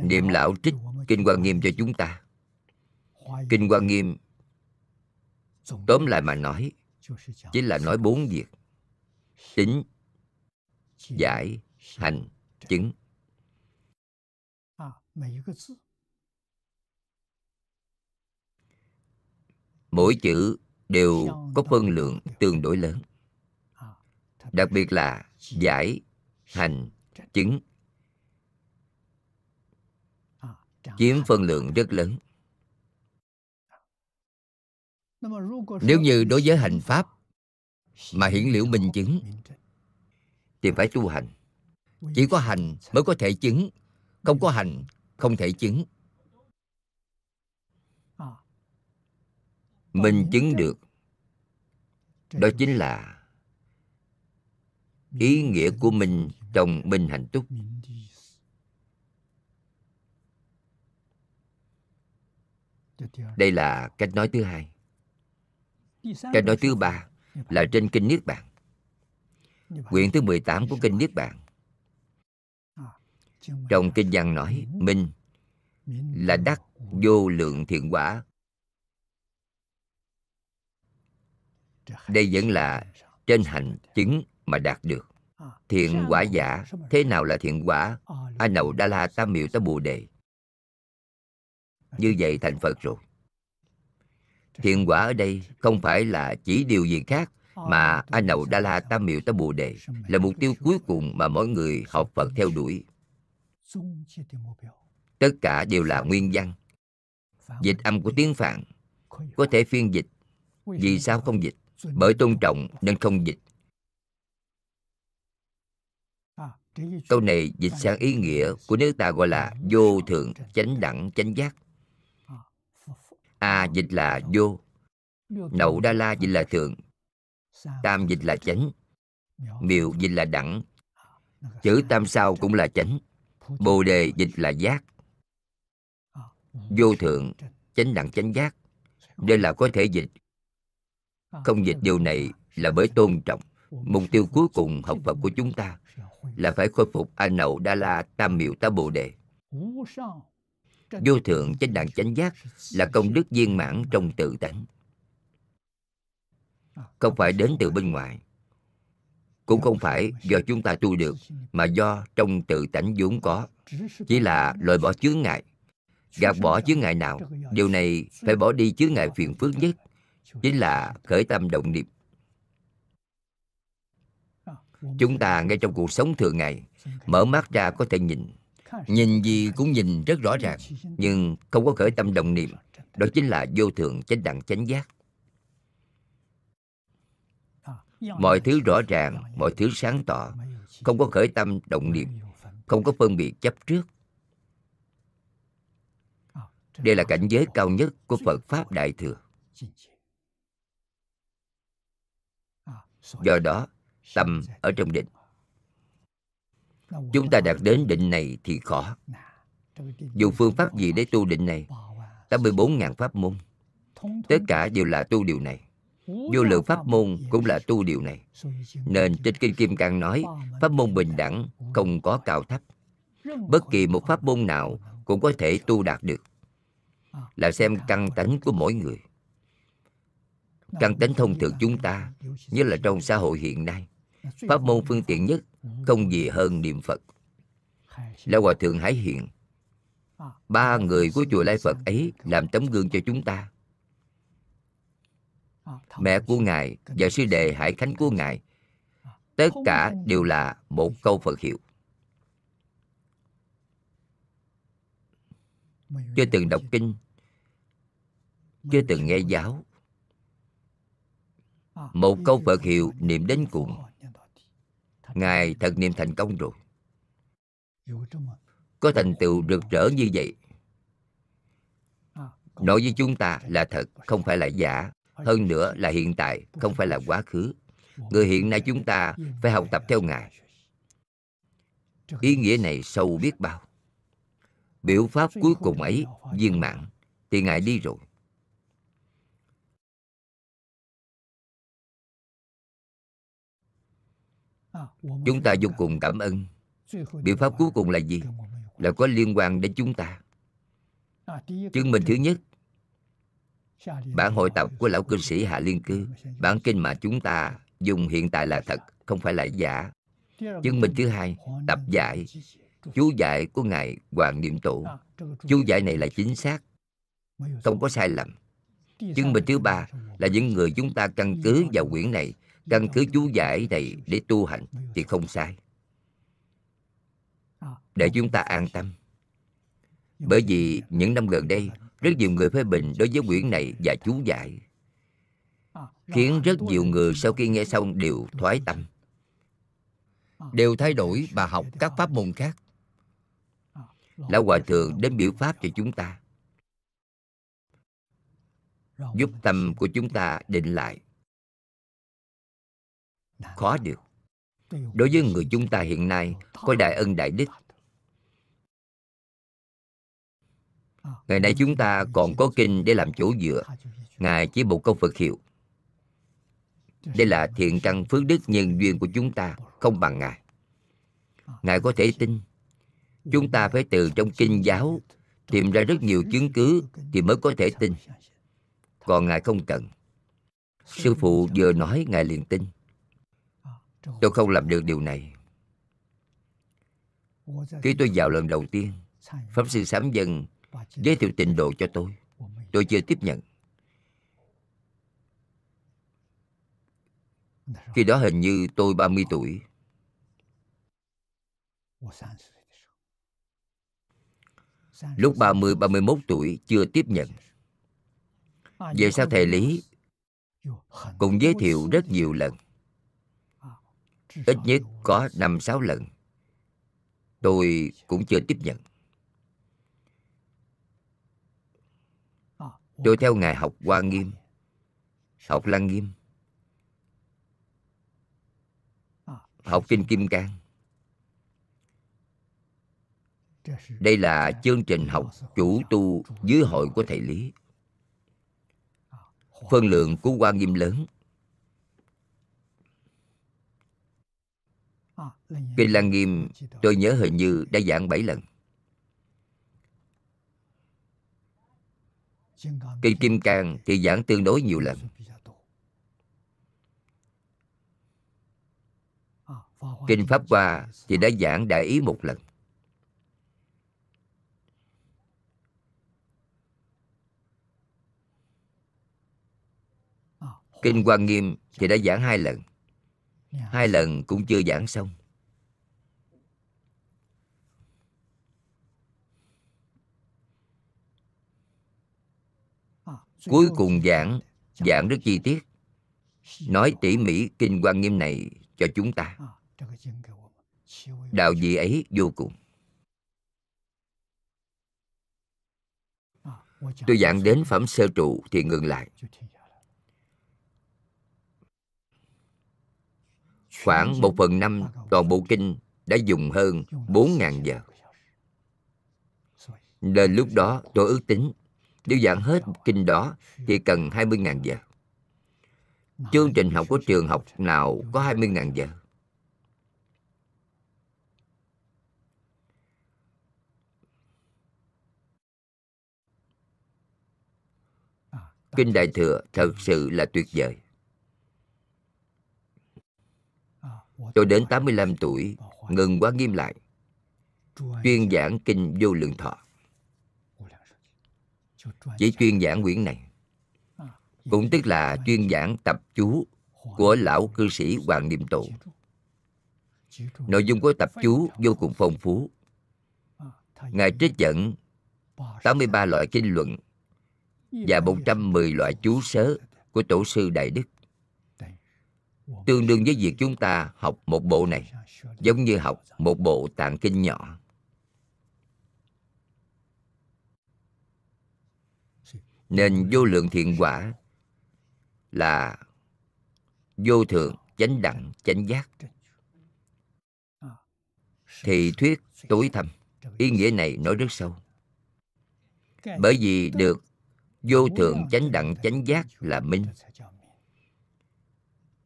Niệm lão trích Kinh Hoa Nghiêm cho chúng ta. Kinh Hoa Nghiêm Tóm lại mà nói Chính là nói bốn việc. Tính Giải Hành Chứng. Mỗi chữ đều có phân lượng tương đối lớn. Đặc biệt là giải hành chứng chiếm phân lượng rất lớn. Nếu như đối với hành pháp mà hiển liễu minh chứng thì phải tu hành. chỉ có hành mới có thể chứng. Không có hành không thể chứng minh chứng được. Đó chính là ý nghĩa của mình trong minh hạnh túc. Đây là cách nói thứ hai. Cách nói thứ ba là trên kinh niết bàn. Quyển thứ 18 của kinh niết bàn. Trong kinh văn nói minh là đắc vô lượng thiện quả đây vẫn là trên hành chứng mà đạt được. Thiện quả giả, thế nào là thiện quả? A nậu đa la tam miệu tam bồ đề. Như vậy thành phật rồi. Thiện quả ở đây không phải là chỉ điều gì khác mà a nậu đa la tam miệu tam bồ đề là mục tiêu cuối cùng mà mỗi người học phật theo đuổi. Tất cả đều là nguyên văn. Dịch âm của tiếng phạn có thể phiên dịch, vì sao không dịch? Bởi tôn trọng nên không dịch. Câu này dịch sang ý nghĩa của nước ta gọi là vô thượng chánh đẳng, chánh giác. A dịch là vô, nậu đa la dịch là thượng, tam dịch là chánh, miệu dịch là đẳng, chữ tam sao cũng là chánh, bồ đề dịch là giác. Vô thượng chánh đẳng, chánh giác đây là có thể dịch không dịch điều này là bởi tôn trọng. Mục tiêu cuối cùng học phật của chúng ta là phải khôi phục a nậu đa la tam miệu tá bồ đề. Vô thượng chánh đẳng chánh giác là công đức viên mãn trong tự tánh. Không phải đến từ bên ngoài cũng không phải do chúng ta tu được mà do trong tự tánh vốn có. Chỉ là loại bỏ chướng ngại. Gạt bỏ chướng ngại nào điều này phải bỏ đi chướng ngại phiền phức nhất chính là khởi tâm động niệm. Chúng ta ngay trong cuộc sống thường ngày, mở mắt ra có thể nhìn. Nhìn gì cũng nhìn rất rõ ràng, nhưng không có khởi tâm động niệm. Đó chính là vô thường chánh đẳng chánh giác. Mọi thứ rõ ràng, mọi thứ sáng tỏ. Không có khởi tâm động niệm, không có phân biệt chấp trước. Đây là cảnh giới cao nhất của phật pháp đại thừa. Do đó, tâm ở trong định. Chúng ta đạt đến định này thì khó. Dù phương pháp gì để tu định này 84.000 pháp môn, tất cả đều là tu điều này. Vô lượng pháp môn cũng là tu điều này. Nên trên kinh kim cang nói, pháp môn bình đẳng không có cao thấp. Bất kỳ một pháp môn nào cũng có thể tu đạt được. Là xem căn tánh của mỗi người căn tánh thông thường chúng ta, nhất là trong xã hội hiện nay. Pháp môn phương tiện nhất, không gì hơn niệm phật. Là hòa thượng hải hiện ba người của chùa lai phật ấy làm tấm gương cho chúng ta. Mẹ của ngài và sư đệ hải khánh của ngài, tất cả đều là một câu phật hiệu. Chưa từng đọc kinh, chưa từng nghe giáo một câu phật hiệu niệm đến cùng ngài thật niệm thành công rồi. Có thành tựu rực rỡ như vậy. Nói với chúng ta là thật, không phải là giả. Hơn nữa là hiện tại, không phải là quá khứ. Người hiện nay chúng ta phải học tập theo ngài. Ý nghĩa này sâu biết bao. Biểu pháp cuối cùng ấy viên mãn, thì ngài đi rồi. Chúng ta vô cùng cảm ơn. Biện pháp cuối cùng là gì? là có liên quan đến chúng ta. Chứng minh thứ nhất bản hội tập của lão cư sĩ hạ liên cư bản kinh mà chúng ta dùng hiện tại là thật không phải là giả. Chứng minh thứ hai tập giải. chú giải của ngài hoàng niệm tổ chú giải này là chính xác. Không có sai lầm. Chứng minh thứ ba là những người chúng ta căn cứ vào quyển này căn cứ chú giải này để tu hành thì không sai. Để chúng ta an tâm. Bởi vì những năm gần đây, rất nhiều người phê bình đối với quyển này và chú giải. Khiến rất nhiều người sau khi nghe xong đều thoái tâm. Đều thay đổi và học các pháp môn khác. Lão hòa thượng đến biểu pháp cho chúng ta. Giúp tâm của chúng ta định lại khó được đối với người chúng ta hiện nay có đại ân đại đức. ngày nay chúng ta còn có kinh để làm chỗ dựa. Ngài chỉ một câu phật hiệu. Đây là thiện căn phước đức nhân duyên của chúng ta không bằng ngài. Ngài có thể tin. chúng ta phải từ trong kinh giáo tìm ra rất nhiều chứng cứ thì mới có thể tin. Còn ngài không cần. Sư phụ vừa nói ngài liền tin tôi không làm được điều này. Khi tôi vào lần đầu tiên pháp sư sám dân giới thiệu tịnh độ cho tôi. Tôi chưa tiếp nhận. Khi đó hình như tôi 30 tuổi. Lúc 30, 31 tuổi chưa tiếp nhận. Về sau thầy lý cũng giới thiệu rất nhiều lần ít nhất có năm sáu lần. Tôi cũng chưa tiếp nhận. Tôi theo ngài học hoa nghiêm. Học lăng nghiêm. Học kinh kim cang. Đây là chương trình học chủ tu dưới hội của thầy lý. Phân lượng của hoa nghiêm lớn. Kinh lăng nghiêm, tôi nhớ hình như đã giảng bảy lần. Kinh kim cang thì giảng tương đối nhiều lần. Kinh pháp hoa thì đã giảng đại ý một lần. Kinh Hoa nghiêm thì đã giảng hai lần hai lần cũng chưa giảng xong. Cuối cùng giảng giảng rất chi tiết. Nói tỉ mỉ kinh quan nghiêm này cho chúng ta. Đạo vị ấy vô cùng. Tôi giảng đến phẩm sơ trụ thì ngừng lại khoảng một phần năm toàn bộ kinh đã dùng hơn 4.000 giờ. Nên lúc đó tôi ước tính, nếu giảng hết kinh đó thì cần 20.000 giờ. Chương trình học của trường học nào có 20.000 giờ? Kinh Đại Thừa thật sự là tuyệt vời. Tôi đến 85 tuổi, ngừng quá nghiêm lại. Chuyên giảng kinh vô lượng thọ. Chỉ chuyên giảng quyển này. Cũng tức là chuyên giảng tập chú của lão cư sĩ Hoàng Niệm Tổ. Nội dung của tập chú vô cùng phong phú. Ngài trích dẫn 83 loại kinh luận và 110 loại chú sớ của Tổ sư Đại Đức tương đương với việc chúng ta học một bộ này, giống như học một bộ tạng kinh nhỏ. Nên vô lượng thiện quả là vô thượng chánh đẳng, chánh giác. Thì thuyết tối thâm, ý nghĩa này nói rất sâu. Bởi vì được vô thượng chánh đẳng, chánh giác là minh.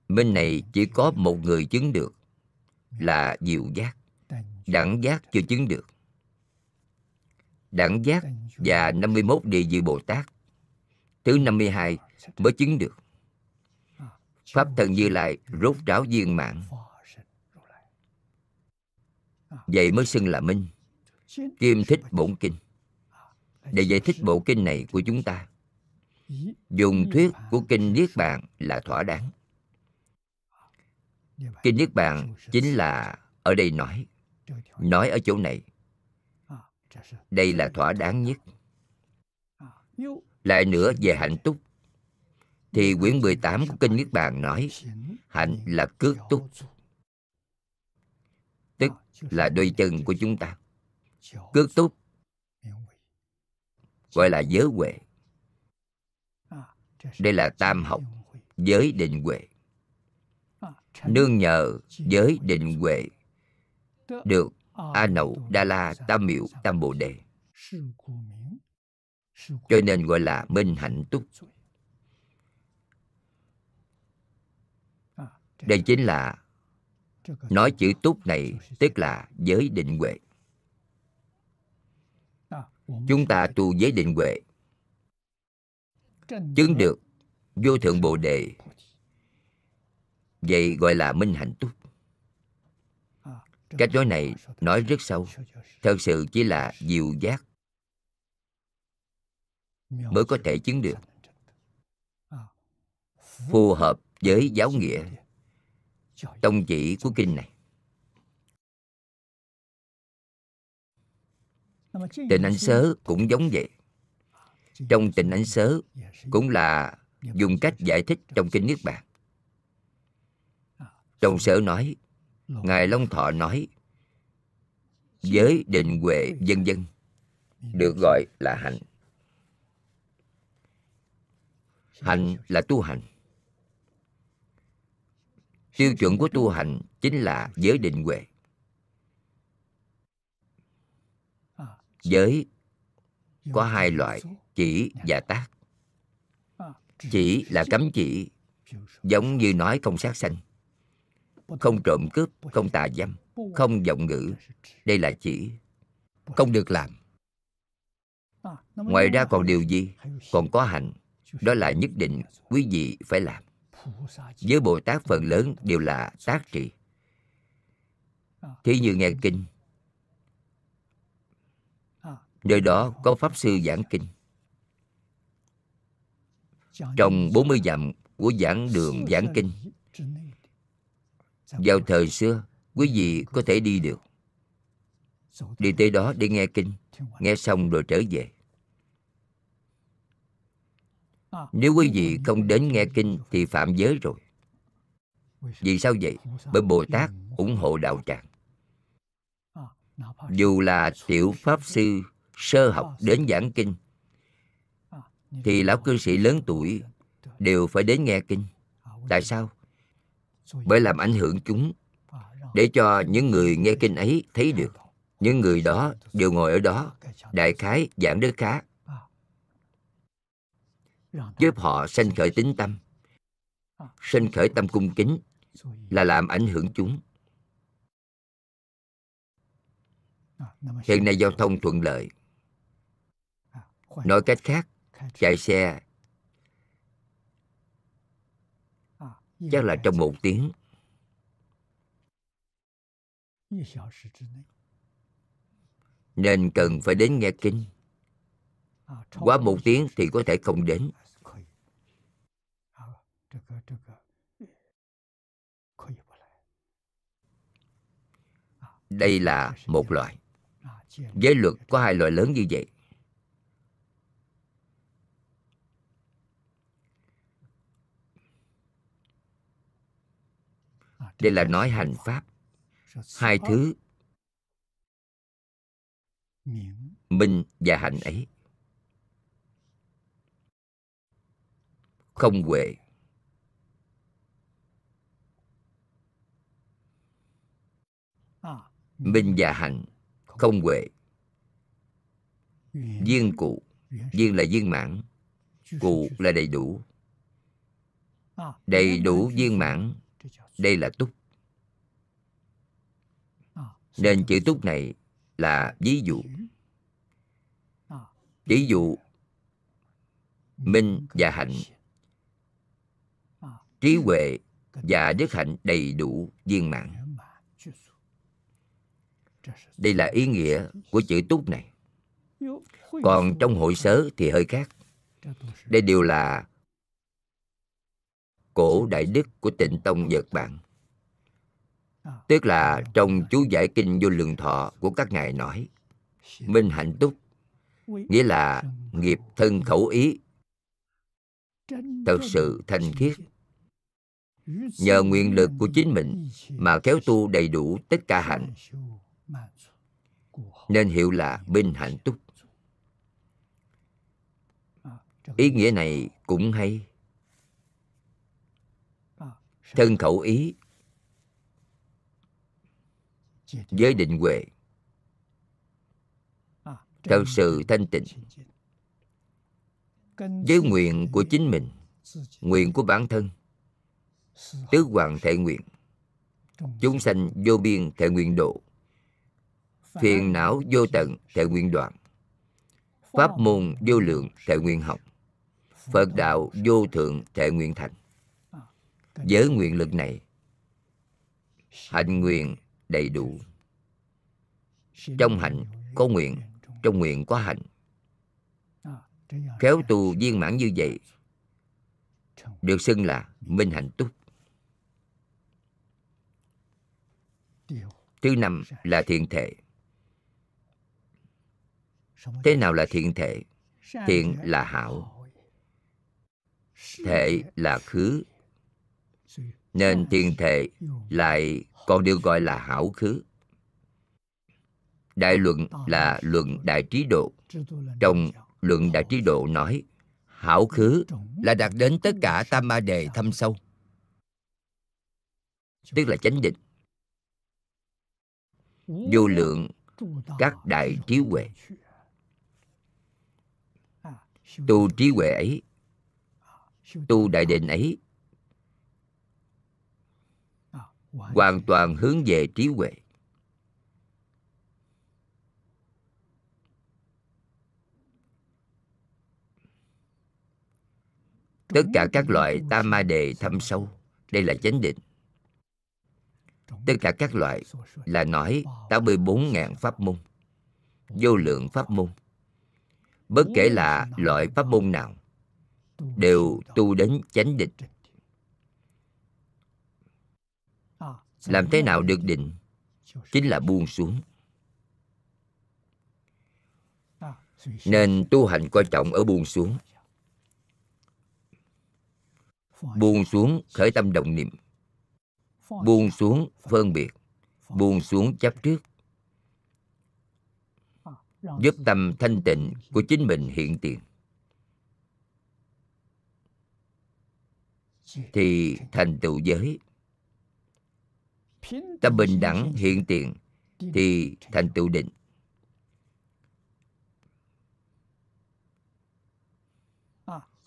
Minh này chỉ có một người chứng được, Là diệu giác, Đẳng giác chưa chứng được. Đẳng giác và 51 địa vị Bồ Tát, Thứ 52 mới chứng được. Pháp thần Như Lai rốt ráo viên mạng Vậy mới xưng là Minh. Kim thích bổn kinh. Để giải thích bộ kinh này của chúng ta, Dùng thuyết của kinh Niết Bàn là thỏa đáng kinh niết bàn chính là ở đây nói. Nói ở chỗ này. Đây là thỏa đáng nhất. Lại nữa về hạnh túc. Thì quyển 18 của kinh Niết Bàn nói hạnh là cước túc. Tức là đôi chân của chúng ta. Cước túc. gọi là giới huệ. Đây là tam học giới định huệ nương nhờ giới định huệ. Được a nậu đa la tam miệu tam bồ đề. Cho nên gọi là minh hạnh túc. Đây chính là nói chữ túc này, tức là giới định huệ. Chúng ta tu giới định huệ. Chứng được vô thượng bồ đề vậy gọi là minh hạnh túc. Cách nói này nói rất sâu. Thật sự chỉ là diệu giác mới có thể chứng được. Phù hợp với giáo nghĩa, tông chỉ của kinh này. Tình anh sớ cũng giống vậy. Trong tình ánh sớ cũng là dùng cách giải thích trong kinh niết bàn trong sở nói ngài long thọ nói giới định huệ vân vân được gọi là hạnh. Hạnh là tu hành. Tiêu chuẩn của tu hành chính là giới định huệ. Giới có hai loại chỉ và tác. Chỉ là cấm chỉ giống như nói không sát sanh không trộm cướp, không tà dâm, không vọng ngữ. Đây là chỉ không được làm. Ngoài ra còn điều gì? Còn có hạnh. Đó là nhất định quý vị phải làm. Với bồ tát phần lớn đều là tác trì. Thí như nghe kinh. Nơi đó có pháp sư giảng kinh. Trong 40 dặm của giảng đường giảng kinh vào thời xưa quý vị có thể đi được. Đi tới đó để nghe kinh nghe xong rồi trở về. Nếu quý vị không đến nghe kinh thì phạm giới rồi. Vì sao vậy? Bởi bồ tát ủng hộ đạo tràng. Dù là tiểu pháp sư sơ học đến giảng kinh thì lão cư sĩ lớn tuổi đều phải đến nghe kinh. Tại sao bởi làm ảnh hưởng chúng. để cho những người nghe kinh ấy thấy được những người đó đều ngồi ở đó đại khái giảng đức khá. Giúp họ sanh khởi tính tâm. Sanh khởi tâm cung kính là làm ảnh hưởng chúng. Hiện nay giao thông thuận lợi. Nói cách khác chạy xe chắc là trong một tiếng. Nên cần phải đến nghe kinh. Quá một tiếng thì có thể không đến. Đây là một loại. Giới luật có hai loại lớn như vậy. Đây là nói hành pháp. Hai thứ minh và hạnh ấy. Không huệ. Minh và hạnh. Không huệ. Viên cụ. Viên là viên mãn. Cụ là đầy đủ. Đầy đủ viên mãn đây là túc. Nên chữ túc này là ví dụ. Ví dụ, minh và hạnh. Trí huệ và đức hạnh đầy đủ viên mãn. Đây là ý nghĩa của chữ túc này. Còn trong hội sớ thì hơi khác. Đây đều là cổ đại đức của tịnh tông nhật bản. Tức là trong chú giải kinh vô lượng thọ của các ngài nói minh hạnh túc nghĩa là nghiệp thân khẩu ý thật sự thanh khiết. Nhờ nguyện lực của chính mình mà kéo tu đầy đủ tất cả hạnh. Nên hiệu là minh hạnh túc. Ý nghĩa này cũng hay thân khẩu ý. Với định huệ. Thật sự thanh tịnh. Với nguyện của chính mình. Nguyện của bản thân. Tứ hoàng thể nguyện. Chúng sanh vô biên thể nguyện độ. Phiền não vô tận thể nguyện đoạn. Pháp môn vô lượng thể nguyện học. Phật đạo vô thượng thể nguyện thành với nguyện lực này hạnh nguyện đầy đủ. Trong hạnh có nguyện trong nguyện có hạnh. Khéo tu viên mãn như vậy được xưng là minh hạnh túc. Thứ năm là thiện thể. Thế nào là thiện thể? thiện là hảo. thệ là khứ nên thiền thệ lại còn được gọi là hảo khứ. Đại luận là luận đại trí độ. Trong luận đại trí độ nói hảo khứ là đạt đến tất cả tam ma đề thâm sâu. Tức là chánh định. Vô lượng các đại trí huệ. Tu trí huệ ấy tu đại định ấy hoàn toàn hướng về trí huệ. Tất cả các loại tam ma đề thâm sâu. Đây là chánh định. Tất cả các loại là nói 84.000 pháp môn. Vô lượng pháp môn. Bất kể là loại pháp môn nào đều tu đến chánh định làm thế nào được định? Chính là buông xuống. Nên tu hành quan trọng ở buông xuống. Buông xuống khởi tâm động niệm. Buông xuống phân biệt. Buông xuống chấp trước. Giúp tâm thanh tịnh của chính mình hiện tiền. Thì thành tựu giới tâm bình đẳng hiện tiền thì thành tựu định.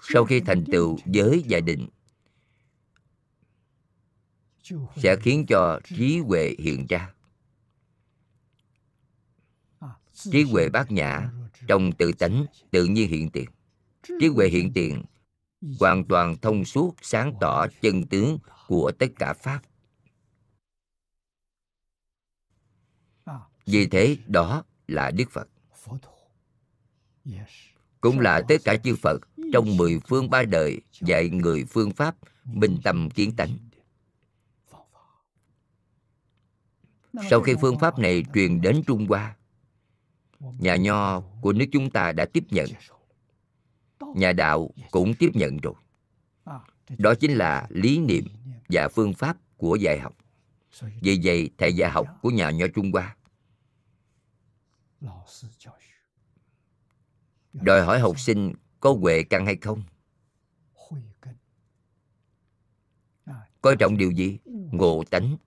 Sau khi thành tựu giới và định, sẽ khiến cho trí huệ hiện ra. Trí huệ bát nhã trong tự tánh tự nhiên hiện tiền. Trí huệ hiện tiền hoàn toàn thông suốt, sáng tỏ chân tướng của tất cả pháp. Vì thế, đó là đức phật. Cũng là tất cả chư phật trong mười phương ba đời dạy người phương pháp minh tâm kiến tánh. Sau khi phương pháp này truyền đến trung hoa, nhà nho của nước chúng ta đã tiếp nhận. Nhà đạo cũng tiếp nhận rồi. Đó chính là lý niệm và phương pháp của dạy học. Vì vậy, thầy dạy học của nhà nho trung hoa đòi hỏi học sinh có huệ căn hay không? Coi trọng điều gì? ngộ tánh.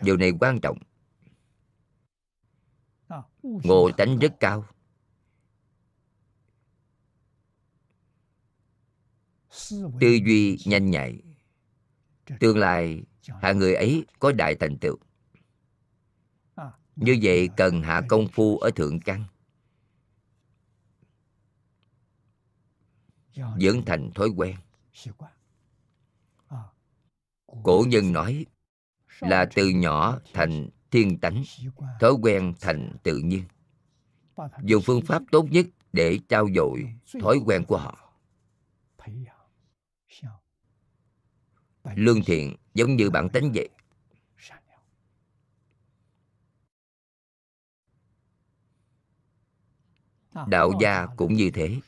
Điều này quan trọng. Ngộ tánh rất cao. Tư duy nhanh nhạy. Tương lai hạ người ấy có đại thành tựu như vậy cần hạ công phu ở thượng căn. Dưỡng thành thói quen. Cổ nhân nói là từ nhỏ thành thiên tánh, thói quen thành tự nhiên. Dùng phương pháp tốt nhất để trao dồi thói quen của họ. Lương thiện giống như bản tính vậy. Đạo gia cũng như thế.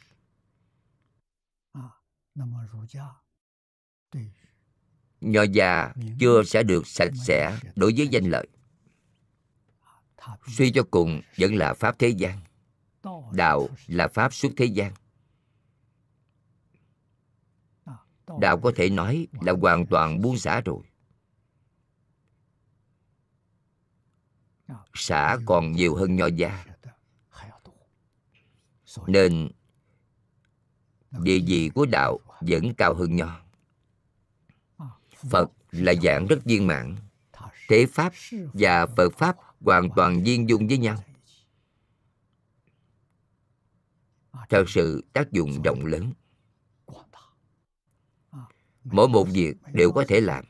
Nho già chưa sẽ được sạch sẽ đối với danh lợi. Suy cho cùng vẫn là pháp thế gian. Đạo là pháp xuất thế gian. Đạo có thể nói là hoàn toàn buông xả rồi. Xả còn nhiều hơn nho gia nên địa vị của đạo vẫn cao hơn nho phật là dạng rất viên mãn. Thế pháp và phật pháp hoàn toàn viên dung với nhau. thật sự tác dụng rộng lớn. Mỗi một việc đều có thể làm.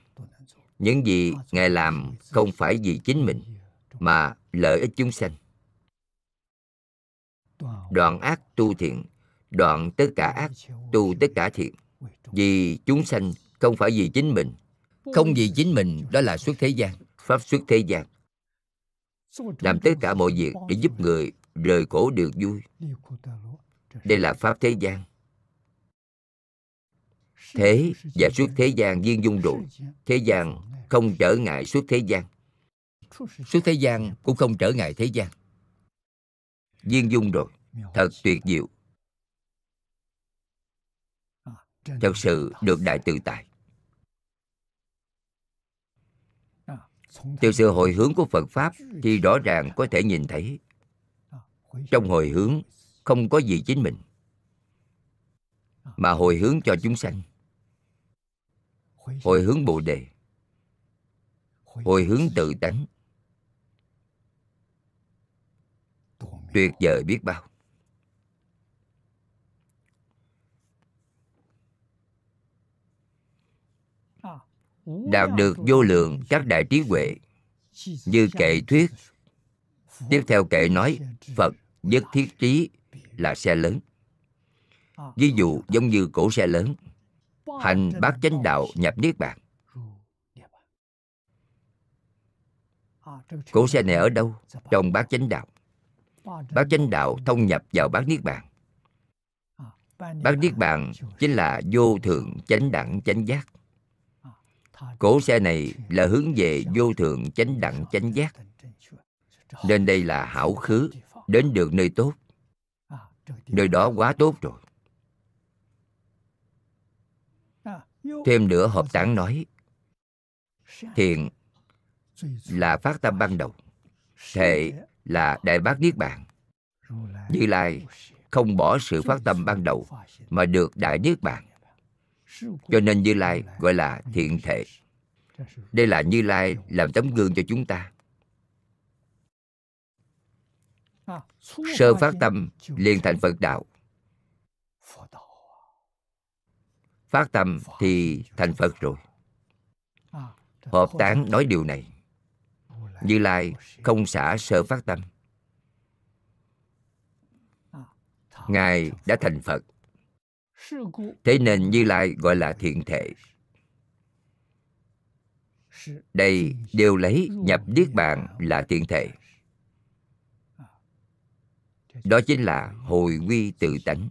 những gì ngài làm không phải vì chính mình mà lợi ích chúng sanh đoạn ác tu thiện, đoạn tất cả ác tu tất cả thiện. Vì chúng sanh không phải vì chính mình. Không vì chính mình, đó là xuất thế gian, pháp xuất thế gian. Làm tất cả mọi việc để giúp người rời khổ được vui. Đây là pháp thế gian. Thế và suốt thế gian viên dung rồi. Thế gian không trở ngại suốt thế gian. Suốt thế gian cũng không trở ngại thế gian viên dung rồi thật tuyệt diệu. Thật sự được đại tự tại từ sự hồi hướng của phật pháp thì rõ ràng có thể nhìn thấy. Trong hồi hướng không có gì chính mình. Mà hồi hướng cho chúng sanh. Hồi hướng bồ đề. Hồi hướng tự tánh tuyệt vời biết bao. Đạt được vô lượng các đại trí huệ. Như kệ thuyết. Tiếp theo kệ nói, phật nhất thiết trí là xe lớn. Ví dụ giống như cổ xe lớn, hành bát chánh đạo nhập niết bàn. Cổ xe này ở đâu? Trong bát chánh đạo bát chánh đạo thông nhập vào bát niết bàn. Bát niết bàn chính là vô thượng chánh đẳng, chánh giác. Cổ xe này là hướng về vô thượng chánh đẳng, chánh giác. Nên đây là hảo khứ, đến được nơi tốt. Nơi đó quá tốt rồi. Thêm nữa hợp tán nói, thiện là phát tâm ban đầu, thệ là đại bác niết bàn. Như lai không bỏ sự phát tâm ban đầu mà được đại niết bàn. Cho nên như lai gọi là thiện thể. Đây là như lai làm tấm gương cho chúng ta. Sơ phát tâm liền thành phật đạo. Phát tâm thì thành phật rồi. Hợp tán nói điều này như lai không xả sơ phát tâm. Ngài đã thành phật. Thế nên như lai gọi là thiện thể. Đây đều lấy nhập niết bàn là thiện thể. Đó chính là hồi quy tự tánh.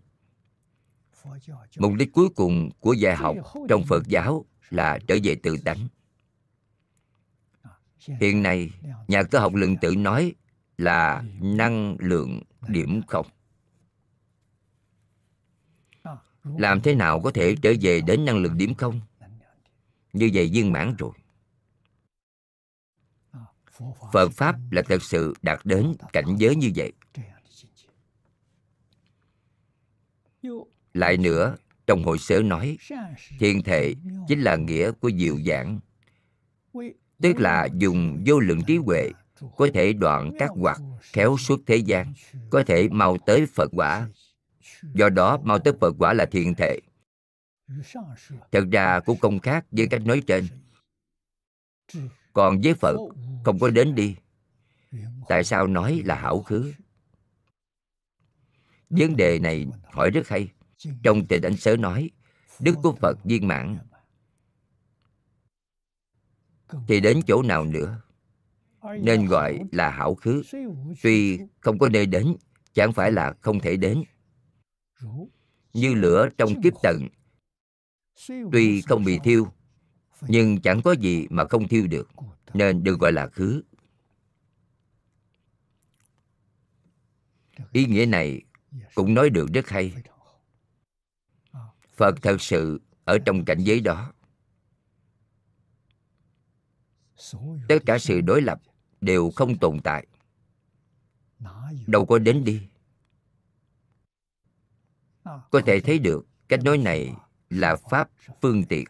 Mục đích cuối cùng của dạy học trong phật giáo là trở về tự tánh hiện nay, nhà cơ học lượng tử nói là năng lượng điểm không. Làm thế nào có thể trở về đến năng lượng điểm không? Như vậy viên mãn rồi. Phật pháp là thật sự đạt đến cảnh giới như vậy. Lại nữa, trong hội sở nói, thiên thệ chính là nghĩa của diệu giảng tức là dùng vô lượng trí huệ, có thể đoạn các hoặc khéo suốt thế gian, có thể mau tới phật quả. Do đó, mau tới phật quả là thiện thể. Thật ra cũng không khác với cách nói trên. Còn với phật, không có đến đi. Tại sao nói là hảo khứ? Vấn đề này hỏi rất hay. Trong tề đánh sớ nói, đức của phật viên mãn thì đến chỗ nào nữa? Nên gọi là hảo khứ. Tuy không có nơi đến chẳng phải là không thể đến. Như lửa trong kiếp tận. Tuy không bị thiêu nhưng chẳng có gì mà không thiêu được. nên được gọi là khứ. Ý nghĩa này cũng nói được rất hay. Phật thật sự ở trong cảnh giới đó tất cả sự đối lập đều không tồn tại. Đâu có đến đi. Có thể thấy được cách nói này là pháp phương tiện.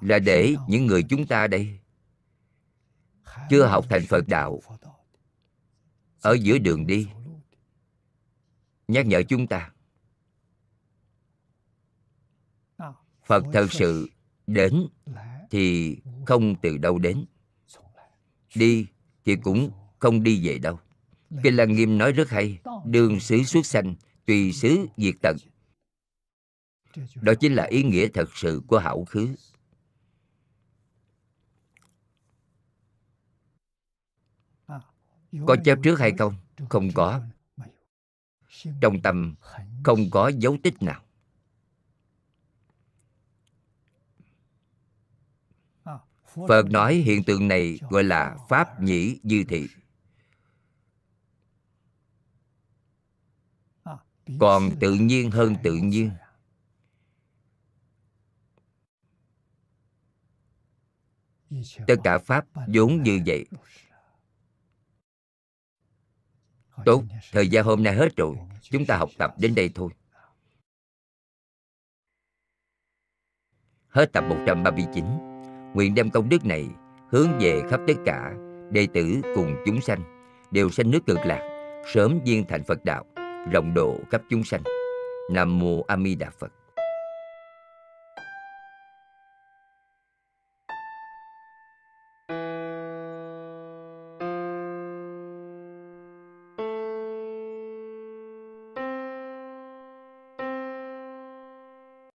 Là để những người chúng ta đây chưa học thành phật đạo, ở giữa đường đi, nhắc nhở chúng ta. Phật thật sự đến thì không từ đâu đến. Đi thì cũng không đi về đâu. Kinh lăng nghiêm nói rất hay đường xứ xuất sanh tùy xứ diệt tận. Đó chính là ý nghĩa thật sự của hảo khứ. Có chép trước hay không? Không có. Trong tâm không có dấu tích nào phật nói hiện tượng này gọi là pháp nhĩ dư thị. Còn tự nhiên hơn tự nhiên. Tất cả pháp vốn như vậy. Tốt, thời gian hôm nay hết rồi. Chúng ta học tập đến đây thôi. Hết tập 139 nguyện đem công đức này hướng về khắp tất cả đệ tử cùng chúng sanh, đều sanh nước cực lạc, sớm viên thành Phật đạo, rộng độ khắp chúng sanh. Nam mô a di đà phật.